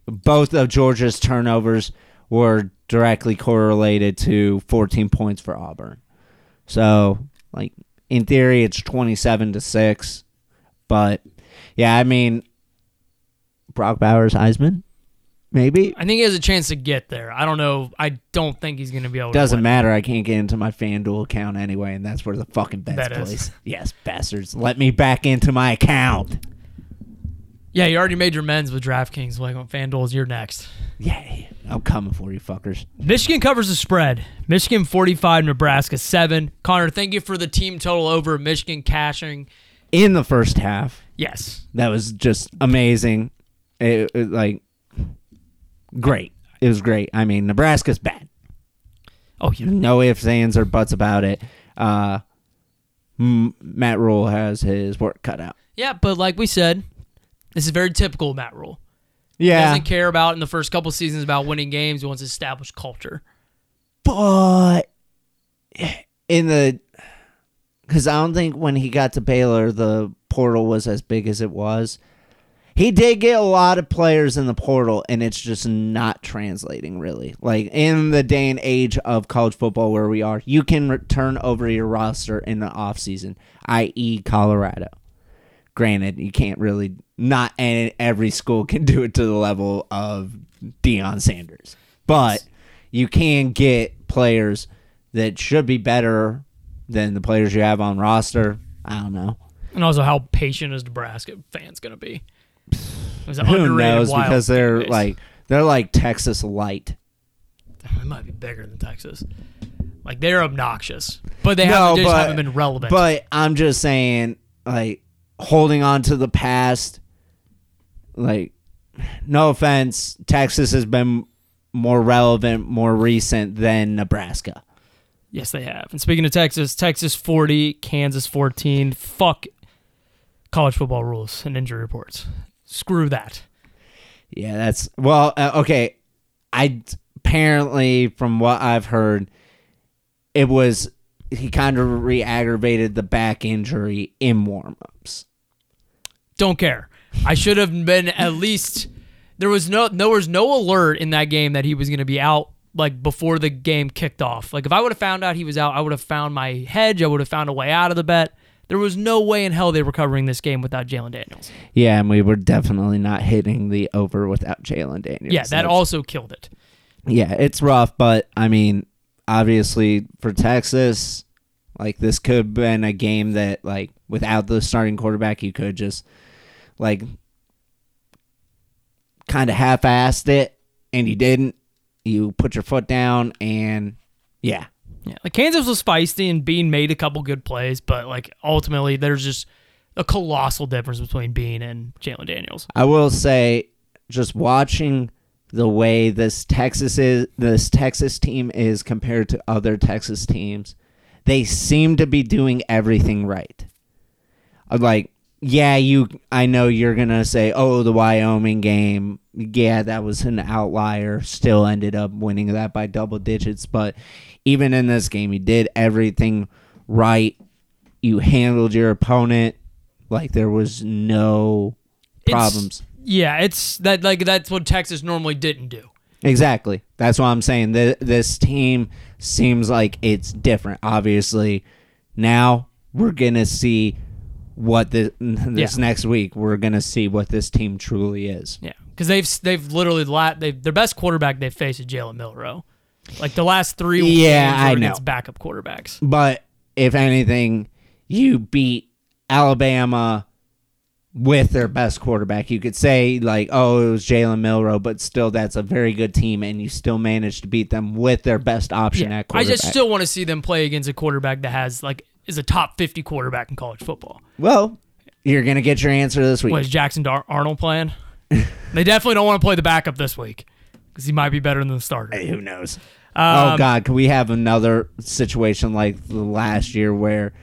both of Georgia's turnovers were directly correlated to 14 points for Auburn. So, like in theory, it's 27 to six, but yeah, I mean, Brock Bowers Heisman? Maybe. I think he has a chance to get there. I don't know. I don't think he's going to be able. Doesn't to matter. I can't get into my FanDuel account anyway, and that's where the fucking bets Bet is. place. Yes, bastards. Let me back into my account. Yeah, you already made your men's with DraftKings. Like on FanDuel's, you're next. Yay. I'm coming for you fuckers. Michigan covers the spread. Michigan 45, Nebraska 7. Connor, thank you for the team total over. Michigan cashing. In the first half, Yes. that was just amazing. It, it, like great. It was great. I mean, Nebraska's bad. Oh, yeah. No ifs, ands, or buts about it. Uh, M- Matt Rhule has his work cut out. Yeah, but like we said, this is very typical of Matt Rhule. He Yeah, doesn't care about in the first couple seasons about winning games. He wants to establish culture. but in the because I don't think when he got to Baylor the portal was as big as it was. He did get a lot of players in the portal, and it's just not translating really. Like in the day and age of college football where we are, you can turn over your roster in the offseason, i.e., Colorado. Granted, you can't really, not every school can do it to the level of Deion Sanders, but you can get players that should be better than the players you have on roster. I don't know. And also, how patient is Nebraska fans going to be? It was an Who knows? Because they're like they're like Texas light. it might be bigger than Texas. Like they're obnoxious, but they, haven't, they just haven't been relevant. But I'm just saying, like holding on to the past. Like, no offense, Texas has been more relevant, more recent than Nebraska. yes, they have. And speaking of Texas, Texas 40, Kansas 14. Fuck college football rules and injury reports. Screw that. Yeah, that's well. Uh, okay, I apparently from what I've heard, it was he kind of re-aggravated the back injury in warm-ups. Don't care. I should have been at least. There was no there was no alert in that game that he was going to be out like before the game kicked off. Like if I would have found out he was out, I would have found my hedge. I would have found a way out of the bet. There was no way in hell they were covering this game without Jalon Daniels. Yeah, and we were definitely not hitting the over without Jalon Daniels. Yeah, that also killed it. Yeah, it's rough, but I mean, obviously for Texas, like this could have been a game that like without the starting quarterback, you could just like kind of half-assed it, and you didn't. You put your foot down, and yeah, Yeah, like Kansas was feisty and Bean made a couple good plays, but like ultimately there's just a colossal difference between Bean and Jalon Daniels. I will say, just watching the way this Texas is, this Texas team is compared to other Texas teams, they seem to be doing everything right. Uh, Like, yeah, you, I know you're gonna say, oh, the Wyoming game, yeah, that was an outlier. Still ended up winning that by double digits, but even in this game, you did everything right. You handled your opponent like there was no It's- problems. Yeah, it's that like that's what Texas normally didn't do. Exactly. That's what I'm saying. Th- this team seems like it's different. Obviously, now we're gonna see what the, this Yeah. next week. We're gonna see what this team truly is. Yeah, because they've they've literally la- they their best quarterback they've faced is Jalen Milroe. Like the last three Yeah, I know. backup quarterbacks. But if anything, you beat Alabama with their best quarterback. You could say like, oh, it was Jalen Milroe, but still, that's a very good team, and you still managed to beat them with their best option Yeah, at I just still want to see them play against a quarterback that has like is a top fifty quarterback in college football. well, you're gonna get your answer this week. Was Jackson Dar- Arnold playing? they definitely don't want to play the backup this week because he might be better than the starter. Hey, Who knows? Um, oh God, can we have another situation like the last year where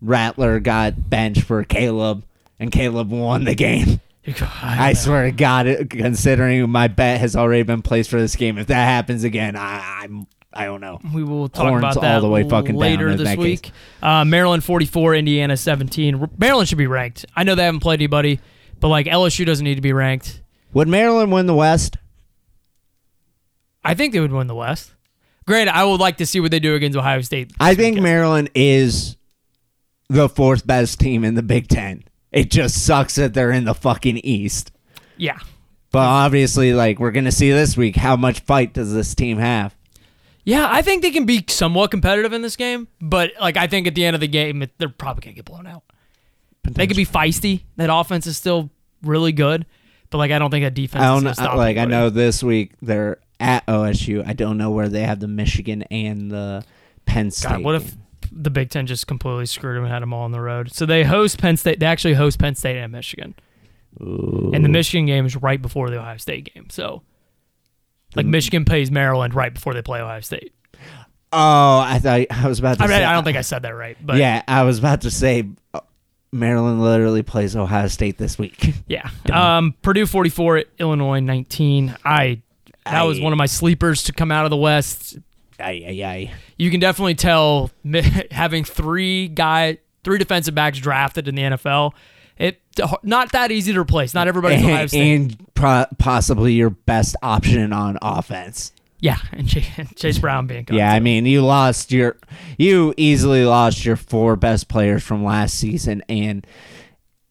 Rattler got benched for Caleb and Caleb won the game? I I, swear to God, it- considering my bet has already been placed for this game, if that happens again, I, I'm I don't know. we will talk Horns about all the way fucking down later in this week. Uh, Maryland forty four, Indiana seventeen. R- Maryland should be ranked. I know they haven't played anybody, but like LSU doesn't need to be ranked. Would Maryland win the West? I think they would win the West. Granted, I would like to see what they do against Ohio State. I think Maryland is the fourth best team in the Big Ten. It just sucks that they're in the fucking East. Yeah, But obviously, like we're gonna see this week, how much fight does this team have? Yeah, I think they can be somewhat competitive in this game, but like I think at the end of the game, they're probably gonna get blown out. They could be feisty. That offense is still really good, but like I don't think that defense. I don't gonna know. stop Like I know this week they're at OSU. I don't know where they have the Michigan and the Penn State. God, what if the Big Ten just completely screwed them and had them all on the road? So they host Penn State. They actually host Penn State and Michigan, and the Michigan game is right before the Ohio State game. So, like Michigan plays Maryland right before they play Ohio State. Oh, I thought I was about to I, mean, say. I don't think I said that right, but yeah, I was about to say. uh, Maryland literally plays Ohio State this week. Yeah. Um, Purdue 44, Illinois 19. I that was one of my sleepers to come out of the West. Ay, ay, ay. You can definitely tell having three guy, three defensive backs drafted in the NFL. It not that easy to replace. Not everybody's Ohio State. and pro- possibly your best option on offense. yeah, and Chase Brown being gone. Yeah, I mean, you lost your, you easily lost your four best players from last season, and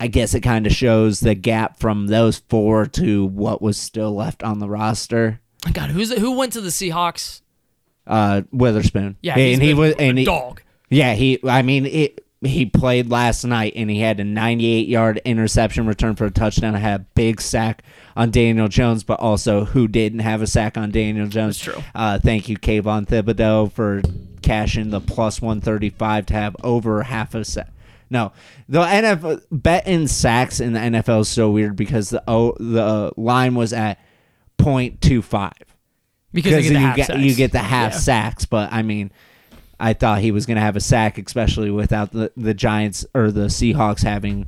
I guess it kind of shows the gap from those four to what was still left on the roster. God, who's who went to the Seahawks? Uh, Witherspoon. Yeah, and he was, a and he, dog. yeah, he. I mean, it. He played last night, and he had a 98 yard interception return for a touchdown. I had a big sack on Daniel Jones, but also who didn't have a sack on Daniel Jones? That's true. Uh, thank you, Kayvon Thibodeaux, for cashing the plus 135 to have over half a sack. No, the NFL bet in sacks in the NFL is so weird because the oh, the line was at 0.25 Because you get sacks. you get the half Yeah. sacks. But I mean, I thought he was going to have a sack, especially without the the Giants or the Seahawks having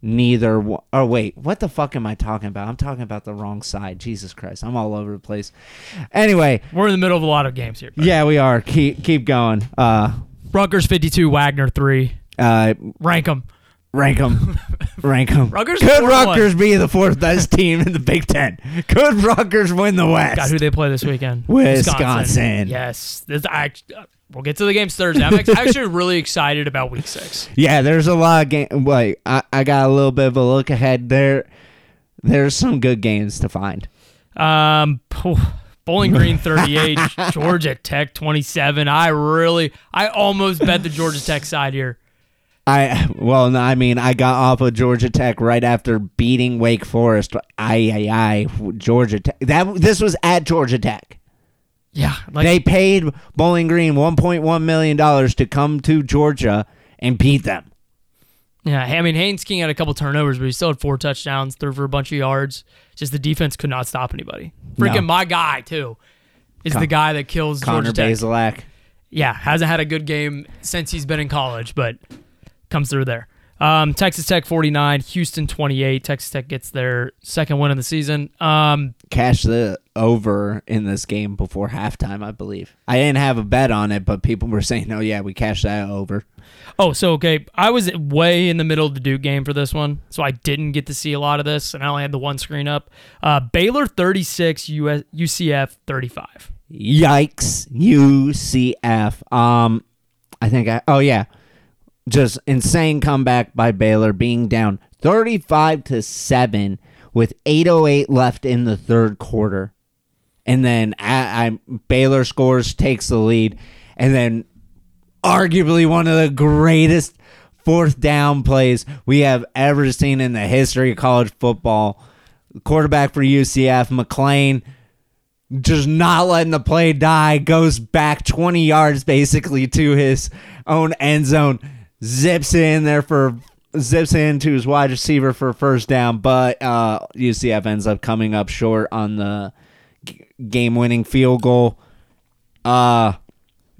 neither. one- Oh wait, what the fuck am I talking about? I'm talking about the wrong side. Jesus Christ, I'm all over the place. Anyway, We're in the middle of a lot of games here. yeah, we are. Keep keep going. Uh, Rutgers 52, Wagner 3. Uh, Rank them. rank them, rank them. Rutgers Could. Rutgers be the fourth best team in the Big Ten? Could Rutgers win the West? God, who they play this weekend? Wisconsin. Yes. This, I, we'll get to the games Thursday. I'm actually really excited about week six. Yeah, there's a lot of game. Wait, I, I got a little bit of a look ahead there. There's some good games to find. Um, Bowling Green 38, Georgia Tech 27. I really, I almost bet the Georgia Tech side here. I well, no, I mean, I got off of Georgia Tech right after beating Wake Forest. I, I, I, Georgia Tech. That this was at Georgia Tech. Yeah. Like, They paid Bowling Green 1.1 million dollars to come to Georgia and beat them. yeah. I mean, Haynes King had a couple turnovers, but he still had four touchdowns, threw for a bunch of yards. Just the defense could not stop anybody. Freaking No. my guy, too, is the guy that kills Connor Georgia Tech. Bazelak. yeah, hasn't had a good game since he's been in college, but comes through there. Um, Texas Tech 49, Houston 28. Texas Tech gets their second win of the season. Um, Cash the over in this game before halftime, I believe. I didn't have a bet on it, but people were saying, "Oh yeah, we cashed that over." oh, so okay, I was way in the middle of the Duke game for this one, so I didn't get to see a lot of this, and I only had the one screen up. Uh, Baylor 36, US, UCF 35. Yikes! UCF. Um, I think I. Oh yeah, just insane comeback by Baylor, being down thirty-five to seven with eight oh eight left in the third quarter, and then I, I Baylor scores, takes the lead, and then arguably one of the greatest fourth down plays we have ever seen in the history of college football. Quarterback for UCF, McClain just not letting the play die, goes back 20 yards basically to his own end zone, zips in there for zips into his wide receiver for first down, but uh, UCF ends up coming up short on the g- game-winning field goal. Uh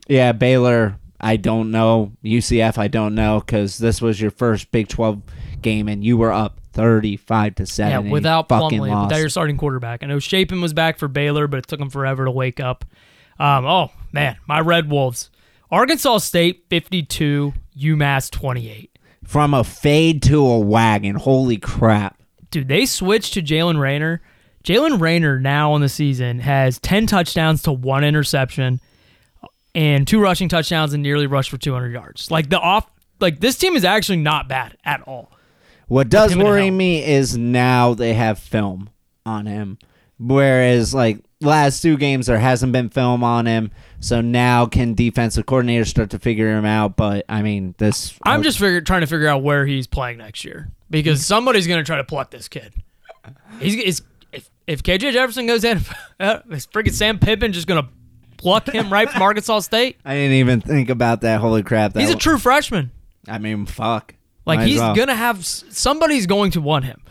yeah, Baylor, I don't know. UCF, I don't know because this was your first Big 12 game and you were up 35 to 7. Yeah, without fucking Plumlee, lost. without your starting quarterback. I know Shapen was back for Baylor, but it took him forever to wake up. Um, oh man, my Red Wolves, Arkansas State 52, UMass 28. From a fade to a wagon. Holy crap. Dude, they switched to Jaylen Raynor. Jaylen Raynor now on the season has 10 touchdowns to one interception and two rushing touchdowns and nearly rushed for 200 yards. Like the off, like this team is actually not bad at all. What does worry me is now they have film. on him. Whereas like last two games there hasn't been film on him. So now can defensive coordinators start to figure him out? But I mean this I'm just figure, trying to figure out where he's playing next year because somebody's going to try to pluck this kid. He's, is if, if KJ Jefferson goes in, uh, is freaking Sam Pittman just going to pluck him right from Arkansas State? I didn't even think about that. Holy crap! That He's a true freshman. I mean, fuck. Like Might he's well. gonna have somebody's going to want him.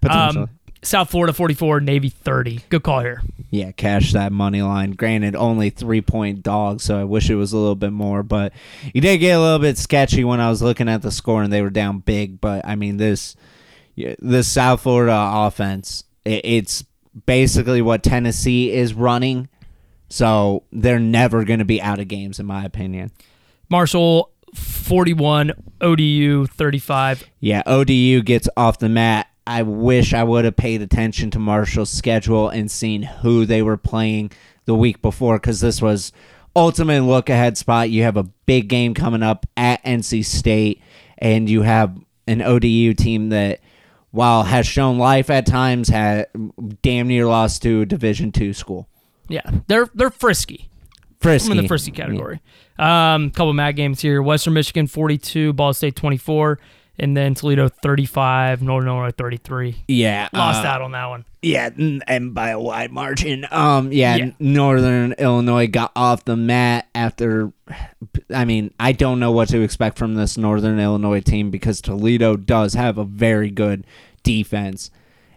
Potentially. Um, South Florida 44, Navy 30. Good call here. Yeah, cash that money line. Granted, only three point dog, so I wish it was a little bit more. But you did get a little bit sketchy when I was looking at the score and they were down big. But I mean, this this South Florida offense, it, it's basically what Tennessee is running. So they're never going to be out of games, in my opinion. Marshall 41, ODU 35. Yeah, ODU gets off the mat. I wish I would have paid attention to Marshall's schedule and seen who they were playing the week before because this was ultimate look ahead spot. You have a big game coming up at NC State, and you have an ODU team that, while has shown life at times, had damn near lost to a Division two school. Yeah, they're they're frisky. Frisky. I'm in the frisky category. Um, couple of mad games here. Western Michigan 42, Ball State 24, and then Toledo 35, Northern Illinois 33. Yeah, Lost uh, out on that one. Yeah, and by a wide margin. Um, yeah, Yeah. Northern Illinois got off the mat after. I mean, I don't know what to expect from this Northern Illinois team because Toledo does have a very good defense,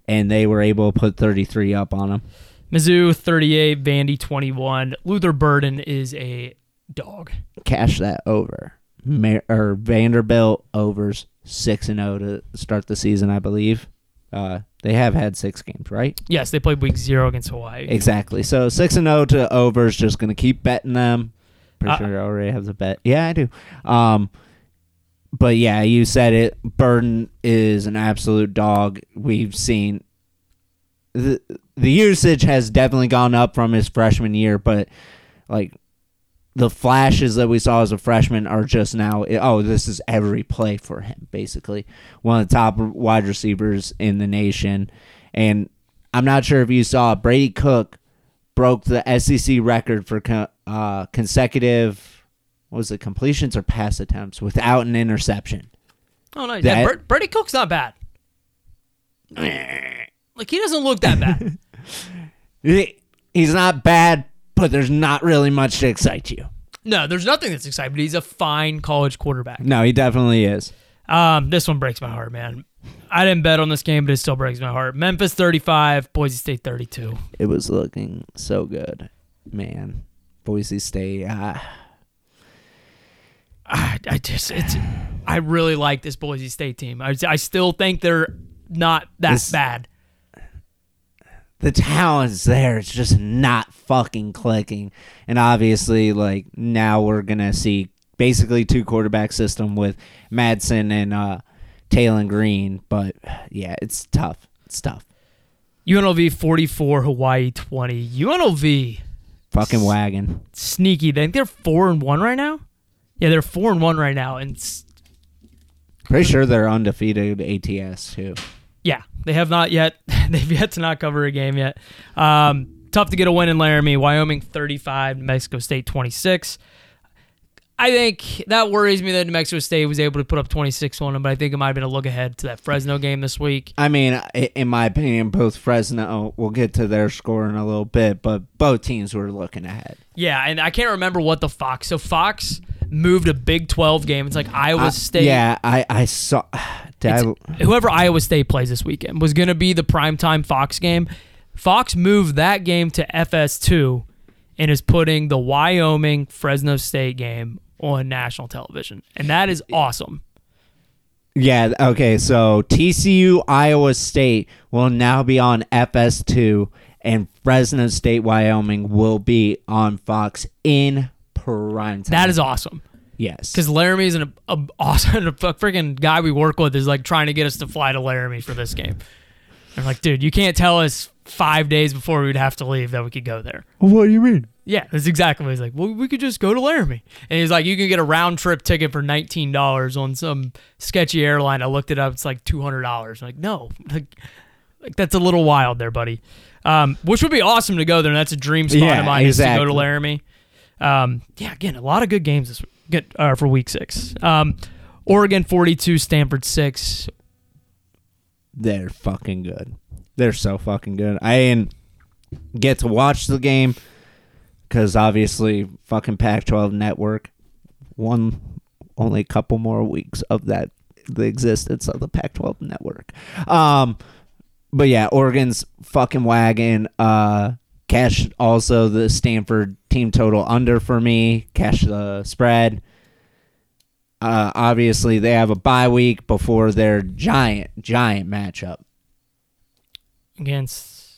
and they were able to put 33 up on them. Mizzou 38, Vandy 21. Luther Burden is a dog. Cash that over. Or Vanderbilt overs six and zero to start the season, I believe. Uh, they have had six games, right? Yes, they played week zero against Hawaii. Exactly. So six and zero to overs. Just gonna keep betting them. Pretty Uh, sure I already have the bet. Yeah, I do. Um, but yeah, you said it. Burden is an absolute dog. We've seen the the usage has definitely gone up from his freshman year, but like the flashes that we saw as a freshman are just now. Oh, this is every play for him. Basically, one of the top wide receivers in the nation, and I'm not sure if you saw Brady Cook broke the SEC record for uh, consecutive. What was it completions or pass attempts without an interception? Oh, no. That- Yeah, Br- Brady Cook's not bad. like, he doesn't look that bad. He- He's not bad, but there's not really much to excite you. no, there's nothing that's exciting, but he's a fine college quarterback. No, he definitely is. Um, this one breaks my heart, man. I didn't bet on this game, but it still breaks my heart. Memphis 35, Boise State 32. It was looking so good, man. Boise State. Ah. I, I just, it's, I really like this Boise State team. I, I still think they're not that This- bad. The talent's there. It's just not fucking clicking. And obviously, like now we're gonna see basically two quarterback system with Madsen and uh, Taylen Green. But yeah, it's tough. It's tough. UNLV 44, Hawaii 20. UNLV Fucking wagon. sneaky. They think they're four and one right now. Yeah, they're four and one right now, and s- Pretty sure they're undefeated ATS too. Yeah, they have not yet. They've yet to not cover a game yet. Um, tough to get a win in Laramie. Wyoming 35, New Mexico State 26. I think that worries me that New Mexico State was able to put up 26 on them, but I think it might have been a look ahead to that Fresno game this week. I mean, in my opinion, both Fresno. We'll get to their score in a little bit, but both teams were looking ahead. Yeah, and I can't remember what the Fox. So Fox moved a Big 12 game. It's like Iowa Uh, State. Yeah, I I saw. Whoever Iowa State plays this weekend was going to be the primetime Fox game. Fox moved that game to FS2 and is putting the Wyoming Fresno State game on national television. And that is awesome. Yeah, okay, so TCU Iowa State will now be on FS2 and Fresno State Wyoming will be on Fox in prime time. That is awesome. Yes. Because Laramie is an a, awesome, a freaking guy we work with is like trying to get us to fly to Laramie for this game. I'm like, dude, you can't tell us five days before we'd have to leave that we could go there. what do you mean? Yeah, that's exactly what he's like. Well, we could just go to Laramie. And he's like, you can get a round trip ticket for nineteen dollars on some sketchy airline. I looked it up; it's like two hundred dollars. I'm Like, no, like, Like that's a little wild there, buddy. Um, which would be awesome to go there. and That's a dream spot Yeah, of mine is to go to Laramie. Um, yeah, again, a lot of good games this get uh, for week six. Um, Oregon 42, Stanford 6. They're fucking good. They're so fucking good. I didn't get to watch the game because obviously fucking Pac-12 network. One, only a couple more weeks of that the existence of the Pac-12 network. Um, but yeah, Oregon's fucking wagon. Uh, cash also the Stanford team total under for me. Cash the spread. Uh, obviously, they have a bye week before their giant, giant matchup. against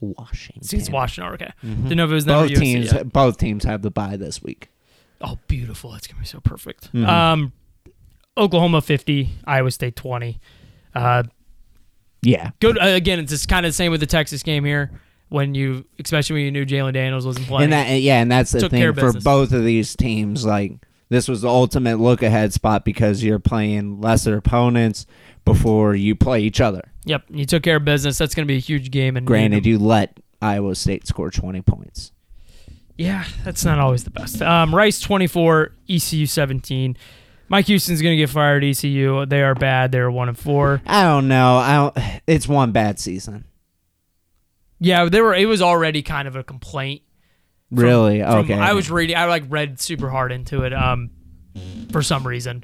Washington. it's Washington. Okay, didn't know if it was Both teams, yet. both teams have the bye this week. Oh, beautiful! That's gonna be so perfect. Mm-hmm. Um, Oklahoma 50, Iowa State 20. Uh, Yeah, good. Uh, again, it's just kind of the same with the Texas game here. When you, especially when you knew Jalon Daniels wasn't playing. and that, yeah, and that's the thing for both of these teams. Like this was the ultimate look ahead spot because you're playing lesser opponents before you play each other. yep, you took care of business. That's gonna be a huge game. And Granted, you let Iowa State score 20 points. Yeah, that's not always the best. Um, Rice 24, ECU 17. Mike Houston's going to get fired ECU. They are bad. They're 1 and 4. I don't know. I don't. It's one bad season. Yeah, they were it was already kind of a complaint. from- Really? from- okay. I was reading I like read super hard into it um for some reason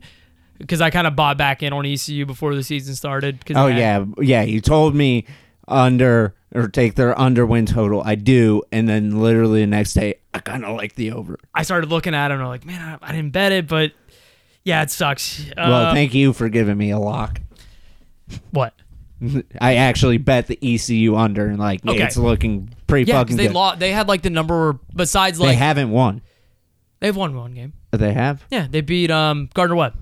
because I kind of bought back in on ECU before the season started Oh yeah, yeah. You told me under or take their under win total. I do, and then literally the next day, I kind of like the over. I started looking at it and I'm like, man, I, I didn't bet it, but yeah, it sucks. well, Uh, thank you for giving me a lock. what? I actually bet the ECU under, and like Okay. it's looking pretty Yeah, fucking they good. lost. They had like the number besides they like haven't won. they've won one game. They have? Yeah, they beat um Gardner Webb.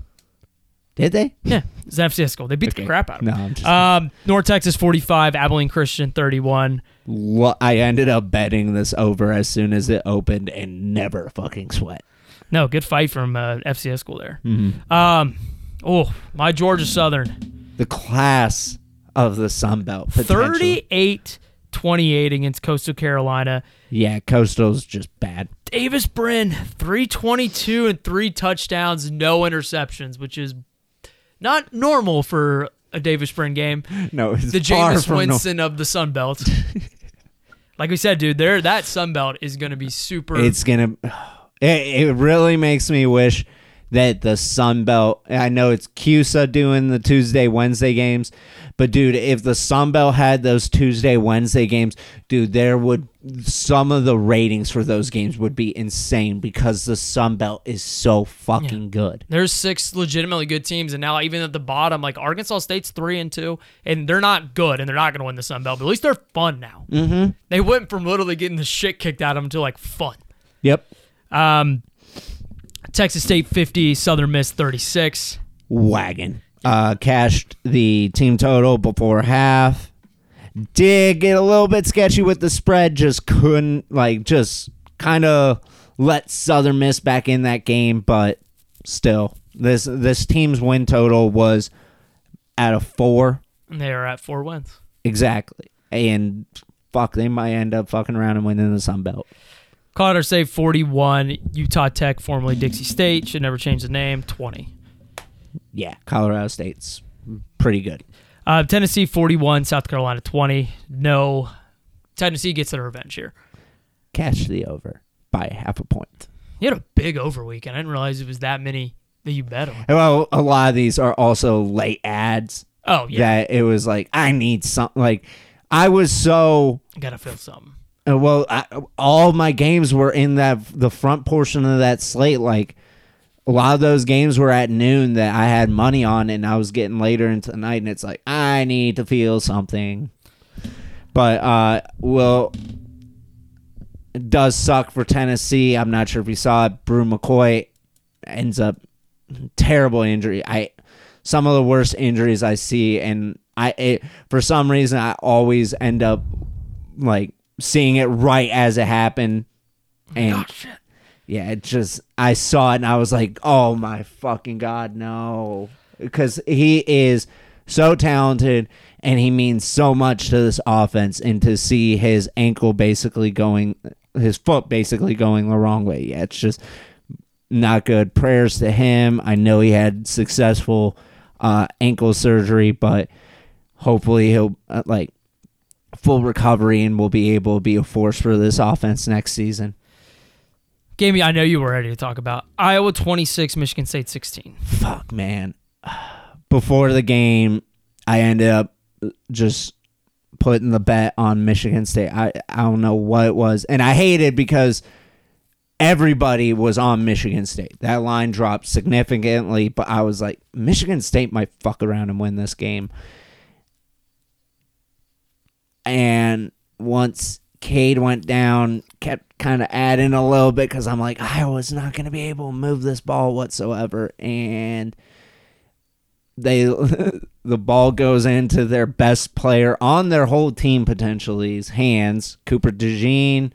Did they? Yeah, it's an FCS school. They beat the crap out of No, them. I'm just. Um, North Texas 45, Abilene Christian 31. Lo- I ended up betting this over as soon as it opened, and never fucking sweat. No, good fight from uh, FCS school there. Mm-hmm. Um, oh, my Georgia Southern The class of the Sun Belt. potential. 38 28 against Coastal Carolina. Yeah, Coastal's just bad. Davis Brin 322 and three touchdowns, no interceptions, which is not normal for a Davis Brin game. No, it's the James from no- Winston of the Sun Belt. like we said, dude, there that Sun Belt is going to be super. it's gonna it, it really makes me wish that the sun belt i know it's cusa doing the tuesday wednesday games but dude if the sun belt had those tuesday wednesday games dude there would some of the ratings for those games would be insane because the sun belt is so fucking good There's six legitimately good teams, and now even at the bottom, like Arkansas State's three and two, and they're not good, and they're not going to win the Sun Belt. But at least they're fun now. Mm-hmm. They went from literally getting the shit kicked out of them to like fun. yep Um, Texas State 50, Southern Miss 36. wagon uh cashed the team total before half did get a little bit sketchy with the spread just couldn't like just kind of let southern miss back in that game but still this this team's win total was at a four And they are at four wins. exactly and fuck they might end up fucking around and winning the sun belt Colorado State 41, Utah Tech, formerly Dixie State, should never change the name, 20. Yeah colorado state's pretty good Uh, Tennessee 41, South Carolina 20. No, Tennessee gets their revenge here. catch the over by half a point You had a big over weekend. I didn't realize it was that many that you bet on. well a lot of these are also late ads Oh, yeah. that it was like I need something. Like I was so Gotta feel something. uh, well. I, all my games were in that the front portion of that slate. Like a lot of those games were at noon that I had money on, and I was getting later into the night, and it's like I need to feel something. But uh, well, it does suck for Tennessee. I'm not sure if you saw it. Bru McCoy ends up terrible injury. I some of the worst injuries I see, and I it, for some reason I always end up like seeing it right as it happened, and Oh, shit. Yeah, it just I saw it and I was like, oh my fucking god, no, because he is so talented, and he means so much to this offense. And to see his ankle basically going, his foot basically going the wrong way, yeah, it's just not good. Prayers to him. I know he had successful uh, ankle surgery, but hopefully he'll uh, like full recovery and will be able to be a force for this offense next season. Gamey, I know you were ready to talk about Iowa 26, Michigan State 16. Fuck, man. Before the game, I ended up just putting the bet on Michigan State. I, I don't know what it was. And I hated because everybody was on Michigan State. That line dropped significantly, but I was like, Michigan State might fuck around and win this game. And once Cade went down, kept kind of adding a little bit because I'm like, I was not going to be able to move this ball whatsoever. And they the ball goes into their best player on their whole team potentially's hands, Cooper DeJean,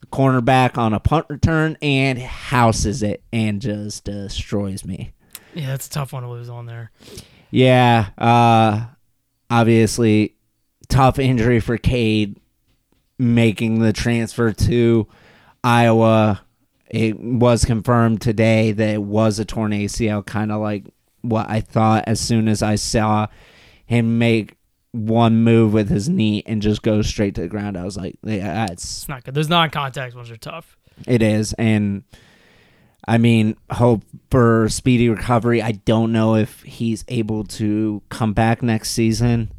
the cornerback on a punt return, and houses it and just destroys me. Yeah, that's a tough one to lose on there. Yeah, uh, obviously, tough injury for Cade making the transfer to Iowa. It was confirmed today that it was a torn ACL, kind of like what I thought as soon as I saw him make one move with his knee and just go straight to the ground. I was like, yeah, that's It's not good. Those non-contact ones are tough. it is, and I mean, hope for speedy recovery. I don't know if he's able to come back next season.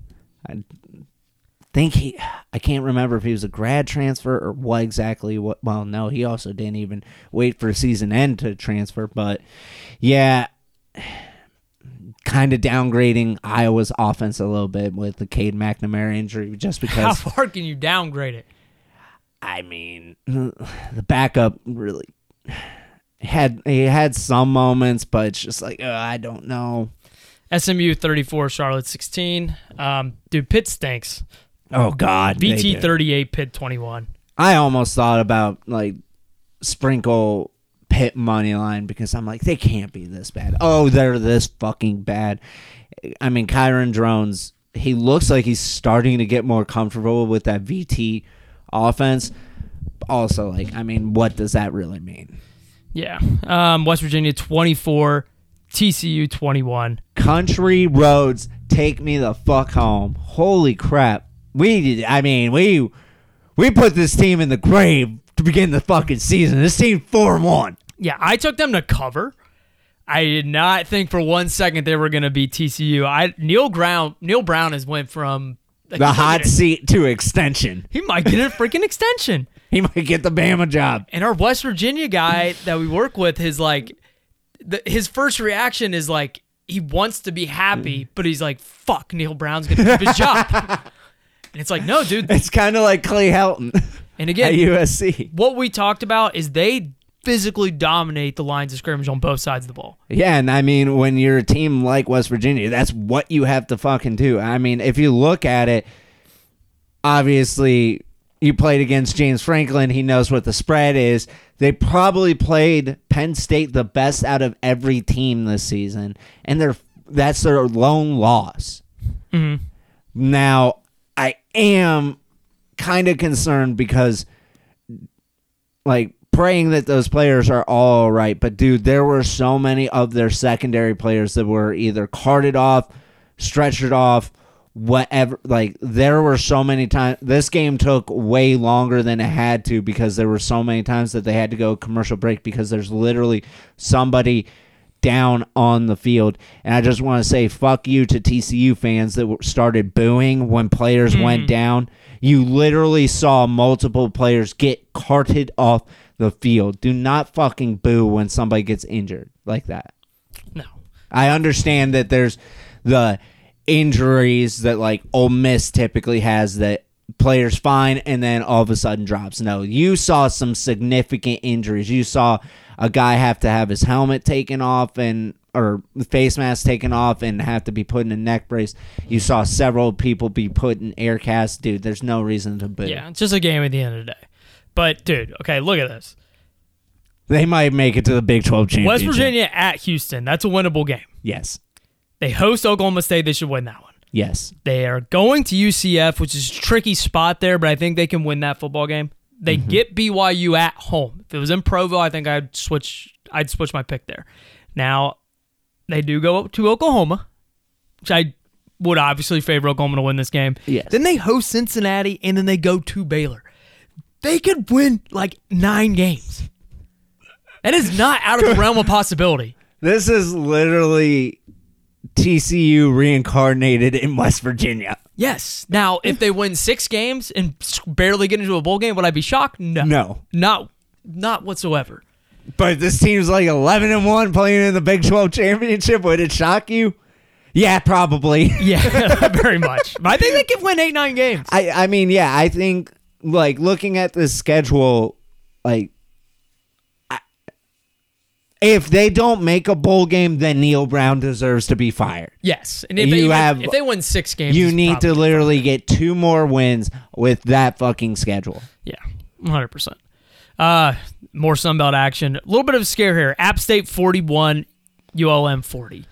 I think he. I can't remember if he was a grad transfer or what exactly. What? Well, no, he also didn't even wait for season end to transfer. But yeah, kind of downgrading Iowa's offense a little bit with the Cade McNamara injury, just because How far can you downgrade it? I mean, the backup really had he had some moments, but it's just like uh, I don't know. SMU 34, Charlotte 16. Um, dude, Pitt stinks. Oh God, VT do. 38, Pitt 21. I almost thought about like sprinkle Pitt money line because I'm like they can't be this bad. Oh, they're this fucking bad. I mean, Kyron Drones. He looks like he's starting to get more comfortable with that VT offense. Also, like, I mean, what does that really mean? Yeah. Um, West Virginia 24, TCU 21. country roads take me the fuck home. Holy crap. We did I mean, we we put this team in the grave to begin the fucking season. This team 4 and 1. Yeah, I took them to cover. I did not think for one second they were going to be TCU. I Neal Brown Neal Brown has went from like, The hot seat to extension. He might get a freaking extension. He might get the Bama job. And our West Virginia guy that we work with is like, the, his first reaction is like he wants to be happy, but he's like, "Fuck, Neal Brown's gonna keep his job." and it's like, no, dude. It's kind of like Clay Helton And at again, USC. what we talked about is they physically dominate the lines of scrimmage on both sides of the ball. Yeah, and I mean, when you're a team like West Virginia, that's what you have to fucking do. I mean, if you look at it, obviously you played against James Franklin. He knows what the spread is. They probably played Penn State the best out of every team this season, and they're that's their lone loss. Mm-hmm. Now, I am kind of concerned because like praying that those players are all right. But dude, there were so many of their secondary players that were either carted off, stretchered off, whatever. Like there were so many times. This game took way longer than it had to because there were so many times that they had to go commercial break because there's literally somebody down on the field. And I just want to say fuck you to TCU fans that started booing when players hmm. went down. You literally saw multiple players get carted off the field. Do not fucking boo when somebody gets injured like that. No. I understand that there's the injuries that like Ole Miss typically has that players fine and then all of a sudden drops. No, you saw some significant injuries. You saw a guy have to have his helmet taken off and or face mask taken off and have to be put in a neck brace. You saw several people be put in air cast. Dude, there's no reason to boo. Yeah, it's just a game at the end of the day. But dude, okay, look at this. They might make it to the Big 12 championship. West Virginia at Houston. That's a winnable game. Yes. They host Oklahoma State. They should win that one. Yes. They are going to UCF, which is a tricky spot there, but I think they can win that football game. They mm-hmm. get BYU at home. If it was in Provo, I think I'd switch. I'd switch my pick there. Now, they do go to Oklahoma, which I would obviously favor Oklahoma to win this game. Yes. Then they host Cincinnati, and then they go to Baylor. They could win like nine games. That is not out of the realm of possibility. This is literally TCU reincarnated in West Virginia. Yes. Now, if they win six games and barely get into a bowl game, would I be shocked? No. No. Not not whatsoever. But this team's like 11 and 1 playing in the Big 12 championship. Would it shock you? Yeah, probably. Yeah, very much. But I think they could win eight, nine games. I I mean, yeah, I think like looking at the schedule, like if they don't make a bowl game, then Neal Brown deserves to be fired. Yes. And if, You they, win- have- if they win six games, You need to literally get two more wins with that fucking schedule. Yeah, 100%. Uh, more Sunbelt action. A little bit of a scare here. App State 41, ULM 40.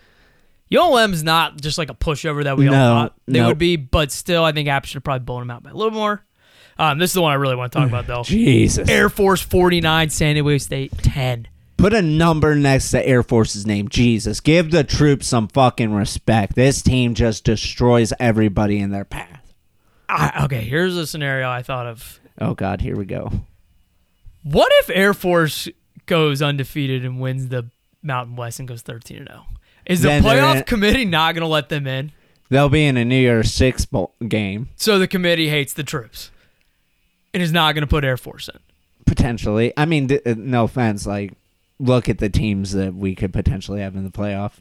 ULM's not just like a pushover that we all thought they no. would be, but still, I think App should have probably blown them out by a little more. Um, this is the one I really want to talk about, though. Jesus. Air Force 49, San Diego State 10. Put a number next to Air Force's name. Jesus. Give the troops some fucking respect. This team just destroys everybody in their path. I, okay, here's a scenario I thought of. Oh, God. Here we go. What if Air Force goes undefeated and wins the Mountain West and goes 13 0? Is the Then playoff in- committee not going to let them in? They'll be in a New Year's Six bowl game, So the committee hates the troops and is not going to put Air Force in. potentially. I mean, th- uh, no offense. Like, look at the teams that we could potentially have in the playoff.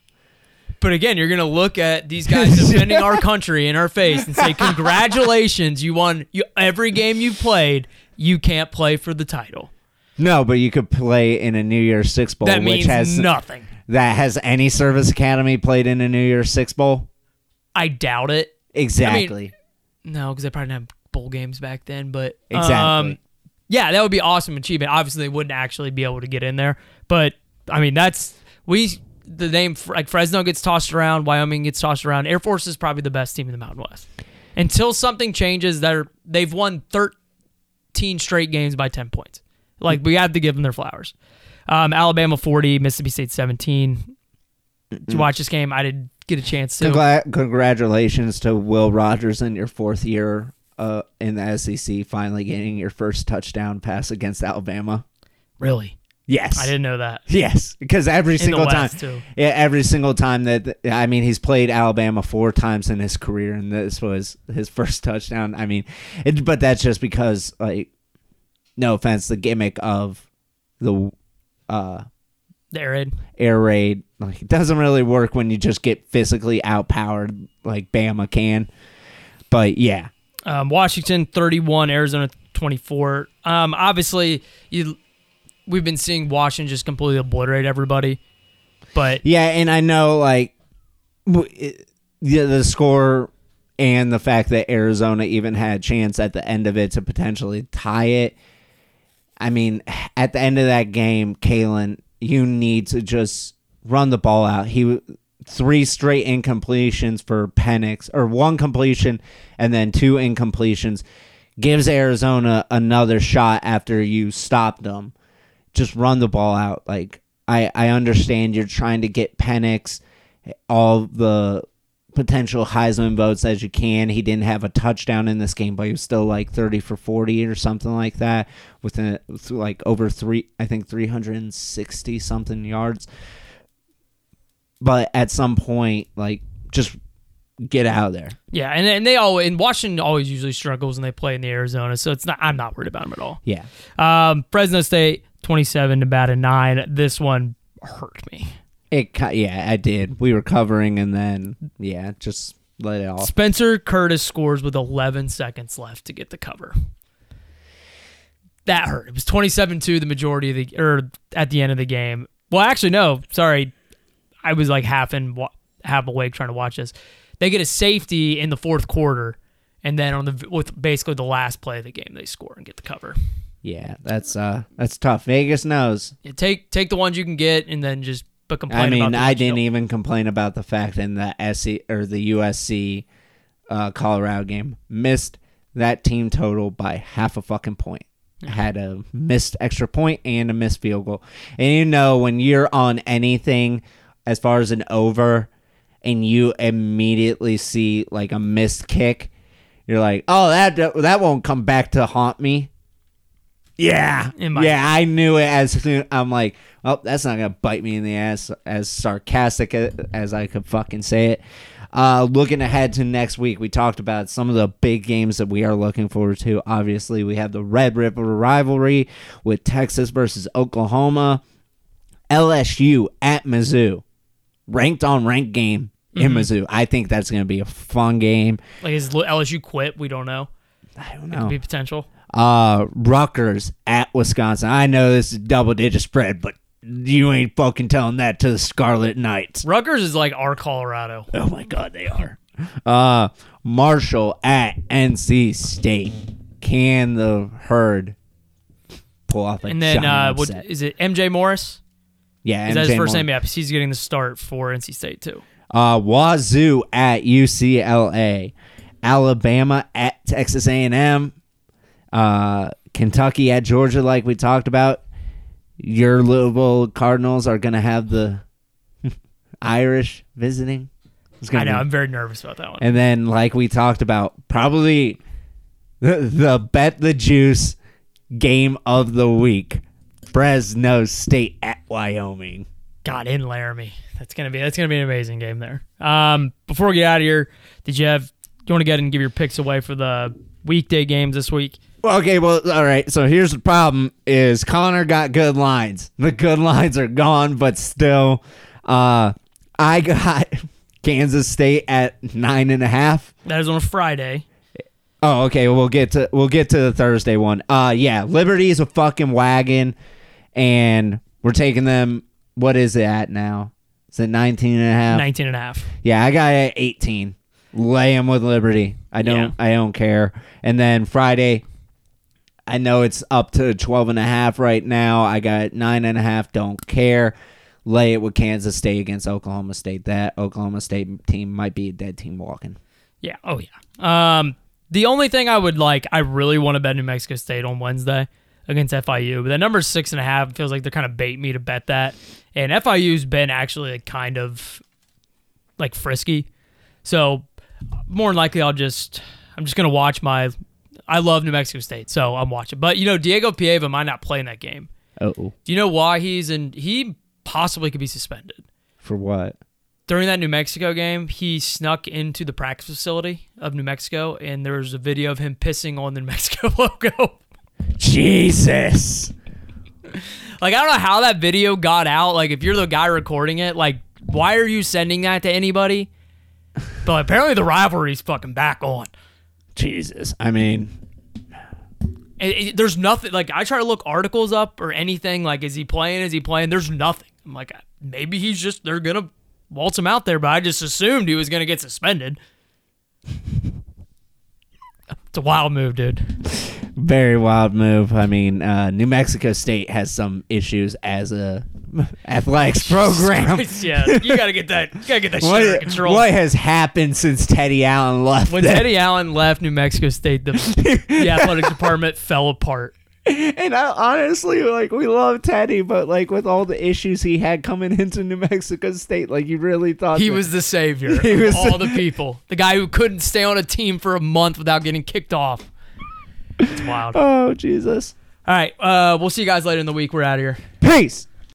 But again, you're going to look at these guys defending our country in our face and say, "Congratulations, you won you, every game you played. You can't play for the title." No, but you could play in a New Year's Six bowl, That which means has nothing. that has any service academy played in a New Year's Six bowl. I doubt it. Exactly. No, because they probably didn't have bowl games back then. But Exactly. um, yeah, that would be awesome achievement. Obviously, they wouldn't actually be able to get in there, but I mean, that's we the name like Fresno gets tossed around, Wyoming gets tossed around. Air Force is probably the best team in the Mountain West. Until something changes, they're they've won thirteen straight games by ten points. Like we have to give them their flowers. Um, Alabama forty, Mississippi State seventeen. Did you watch this game? I did get a chance to. Congla- congratulations to Will Rogers in your fourth year uh, in the SEC, finally getting your first touchdown pass against Alabama. Really, Yes, I didn't know that. Yes, because every the single time, too. yeah, every single time that I mean, he's played Alabama four times in his career, and this was his first touchdown. I mean, it, but that's just because, like, no offense, the gimmick of the uh, The air raid. air raid like it doesn't really work when you just get physically outpowered like Bama can. But yeah, Um, Washington 31, Arizona 24. Um, obviously, you we've been seeing Washington just completely obliterate everybody. But yeah, and I know like it, the the score and the fact that Arizona even had a chance at the end of it to potentially tie it. I mean, at the end of that game, Kalen, you need to just run the ball out. He three straight incompletions for Penix, or one completion and then two incompletions, gives Arizona another shot after you stopped them. Just run the ball out. Like I, I understand you're trying to get Penix all the potential Heisman votes as you can. He didn't have a touchdown in this game, but he was still like 30 for 40 or something like that with, a, with like over three, I think 360 something yards. But at some point, like, just get out of there. yeah, and, and they all and Washington always usually struggles when they play in the Arizona, so it's not I'm not worried about them at all. Yeah. Um, Fresno State 27, Nevada 9. This one hurt me. It, yeah, I did. We were covering and then, yeah, just let it off. Spencer Curtis scores with 11 seconds left to get the cover. That hurt. It was 27-2 the majority of the or at the end of the game. Well, actually no, sorry. I was like half in half awake trying to watch this. They get a safety in the fourth quarter and then on the with basically the last play of the game they score and get the cover. Yeah, that's uh that's tough. Vegas knows. Yeah, take take the ones you can get and then just but complain I mean, I didn't even complain about the fact in the SC or the USC uh, Colorado game. Missed that team total by half a fucking point. Had a missed extra point and a missed field goal. And you know when you're on anything as far as an over and you immediately see like a missed kick, you're like, "Oh, that that won't come back to haunt me." Yeah, yeah, I knew it as soon. I'm like, oh, that's not gonna bite me in the ass. As sarcastic as I could fucking say it. Uh, looking ahead to next week, we talked about some of the big games that we are looking forward to. Obviously, we have the Red River rivalry with Texas versus Oklahoma, LSU at Mizzou, ranked on ranked game in Mizzou. I think that's gonna be a fun game. Like is LSU quit? We don't know. I don't Could know. be potential. uh Rutgers at Wisconsin. I know this is double digit spread, but you ain't fucking telling that to the Scarlet Knights. Rutgers is like our Colorado. Oh my god, they are. Uh Marshall at NC State. Can the herd pull off a And then uh, what is it? MJ Morris. Yeah, Is that his first name? Yeah, because he's getting the start for NC State too. Uh, Wazoo at UCLA, Alabama at Texas A&M, uh, Kentucky at Georgia, like we talked about. Your Louisville Cardinals are gonna have the Irish visiting. I know. Be. I'm very nervous about that one. and then, like we talked about, probably the, the bet the juice game of the week: Fresno State at Wyoming. God in Laramie. That's gonna be that's gonna be an amazing game there. Um, before we get out of here, did you have? Do you want to get in and give your picks away for the weekday games this week? Well, okay, well, all right. So here's the problem: is Connor got good lines. The good lines are gone, but still, uh, I got Kansas State at nine and a half. That is on a Friday. Oh, okay. We'll get to we'll get to the Thursday one. Uh, yeah, Liberty's a fucking wagon, and we're taking them. What is it at now? Is it 19 and a half? 19 and a half. Yeah, I got it at 18. Lay them with Liberty. I don't Yeah. I don't care. And then Friday, I know it's up to 12 and a half right now. I got nine and a half. Don't care. Lay it with Kansas State against Oklahoma State. That Oklahoma State team might be a dead team walking. Yeah. Oh yeah. Um, the only thing I would like, I really want to bet New Mexico State on Wednesday against FIU, but that number's six and a half. It feels like they're kind of bait me to bet that. And FIU's been actually like, kind of like frisky, so more than likely I'll just I'm just gonna watch my. I love New Mexico State, so I'm watching. But you know, Diego Pavia might not play in that game. Oh, Do you know why he's in? He possibly could be suspended. for what? during that New Mexico game, he snuck into the practice facility of New Mexico, and there was a video of him pissing on the New Mexico logo. Jesus. like, I don't know how that video got out. Like, if you're the guy recording it, like, why are you sending that to anybody? But apparently, the rivalry's fucking back on. Jesus. I mean, It- it- there's nothing. Like, I try to look articles up or anything. Like, is he playing? Is he playing? There's nothing. I'm like, maybe he's just they're gonna waltz him out there, but I just assumed he was gonna get suspended. It's a wild move, dude. very wild move. I mean, uh, New Mexico State has some issues as a athletics program. yeah, you gotta get that. You gotta get that shit under What, control. what has happened since Teddy Allen left? when? Teddy Allen left New Mexico State, the, the athletics department fell apart. and I honestly like we love Teddy, but like with all the issues he had coming into New Mexico State, like you really thought He that- was the savior He of was- all the people. The guy who couldn't stay on a team for a month without getting kicked off. It's wild. Oh Jesus! All right, uh, we'll see you guys later in the week. We're out of here. Peace.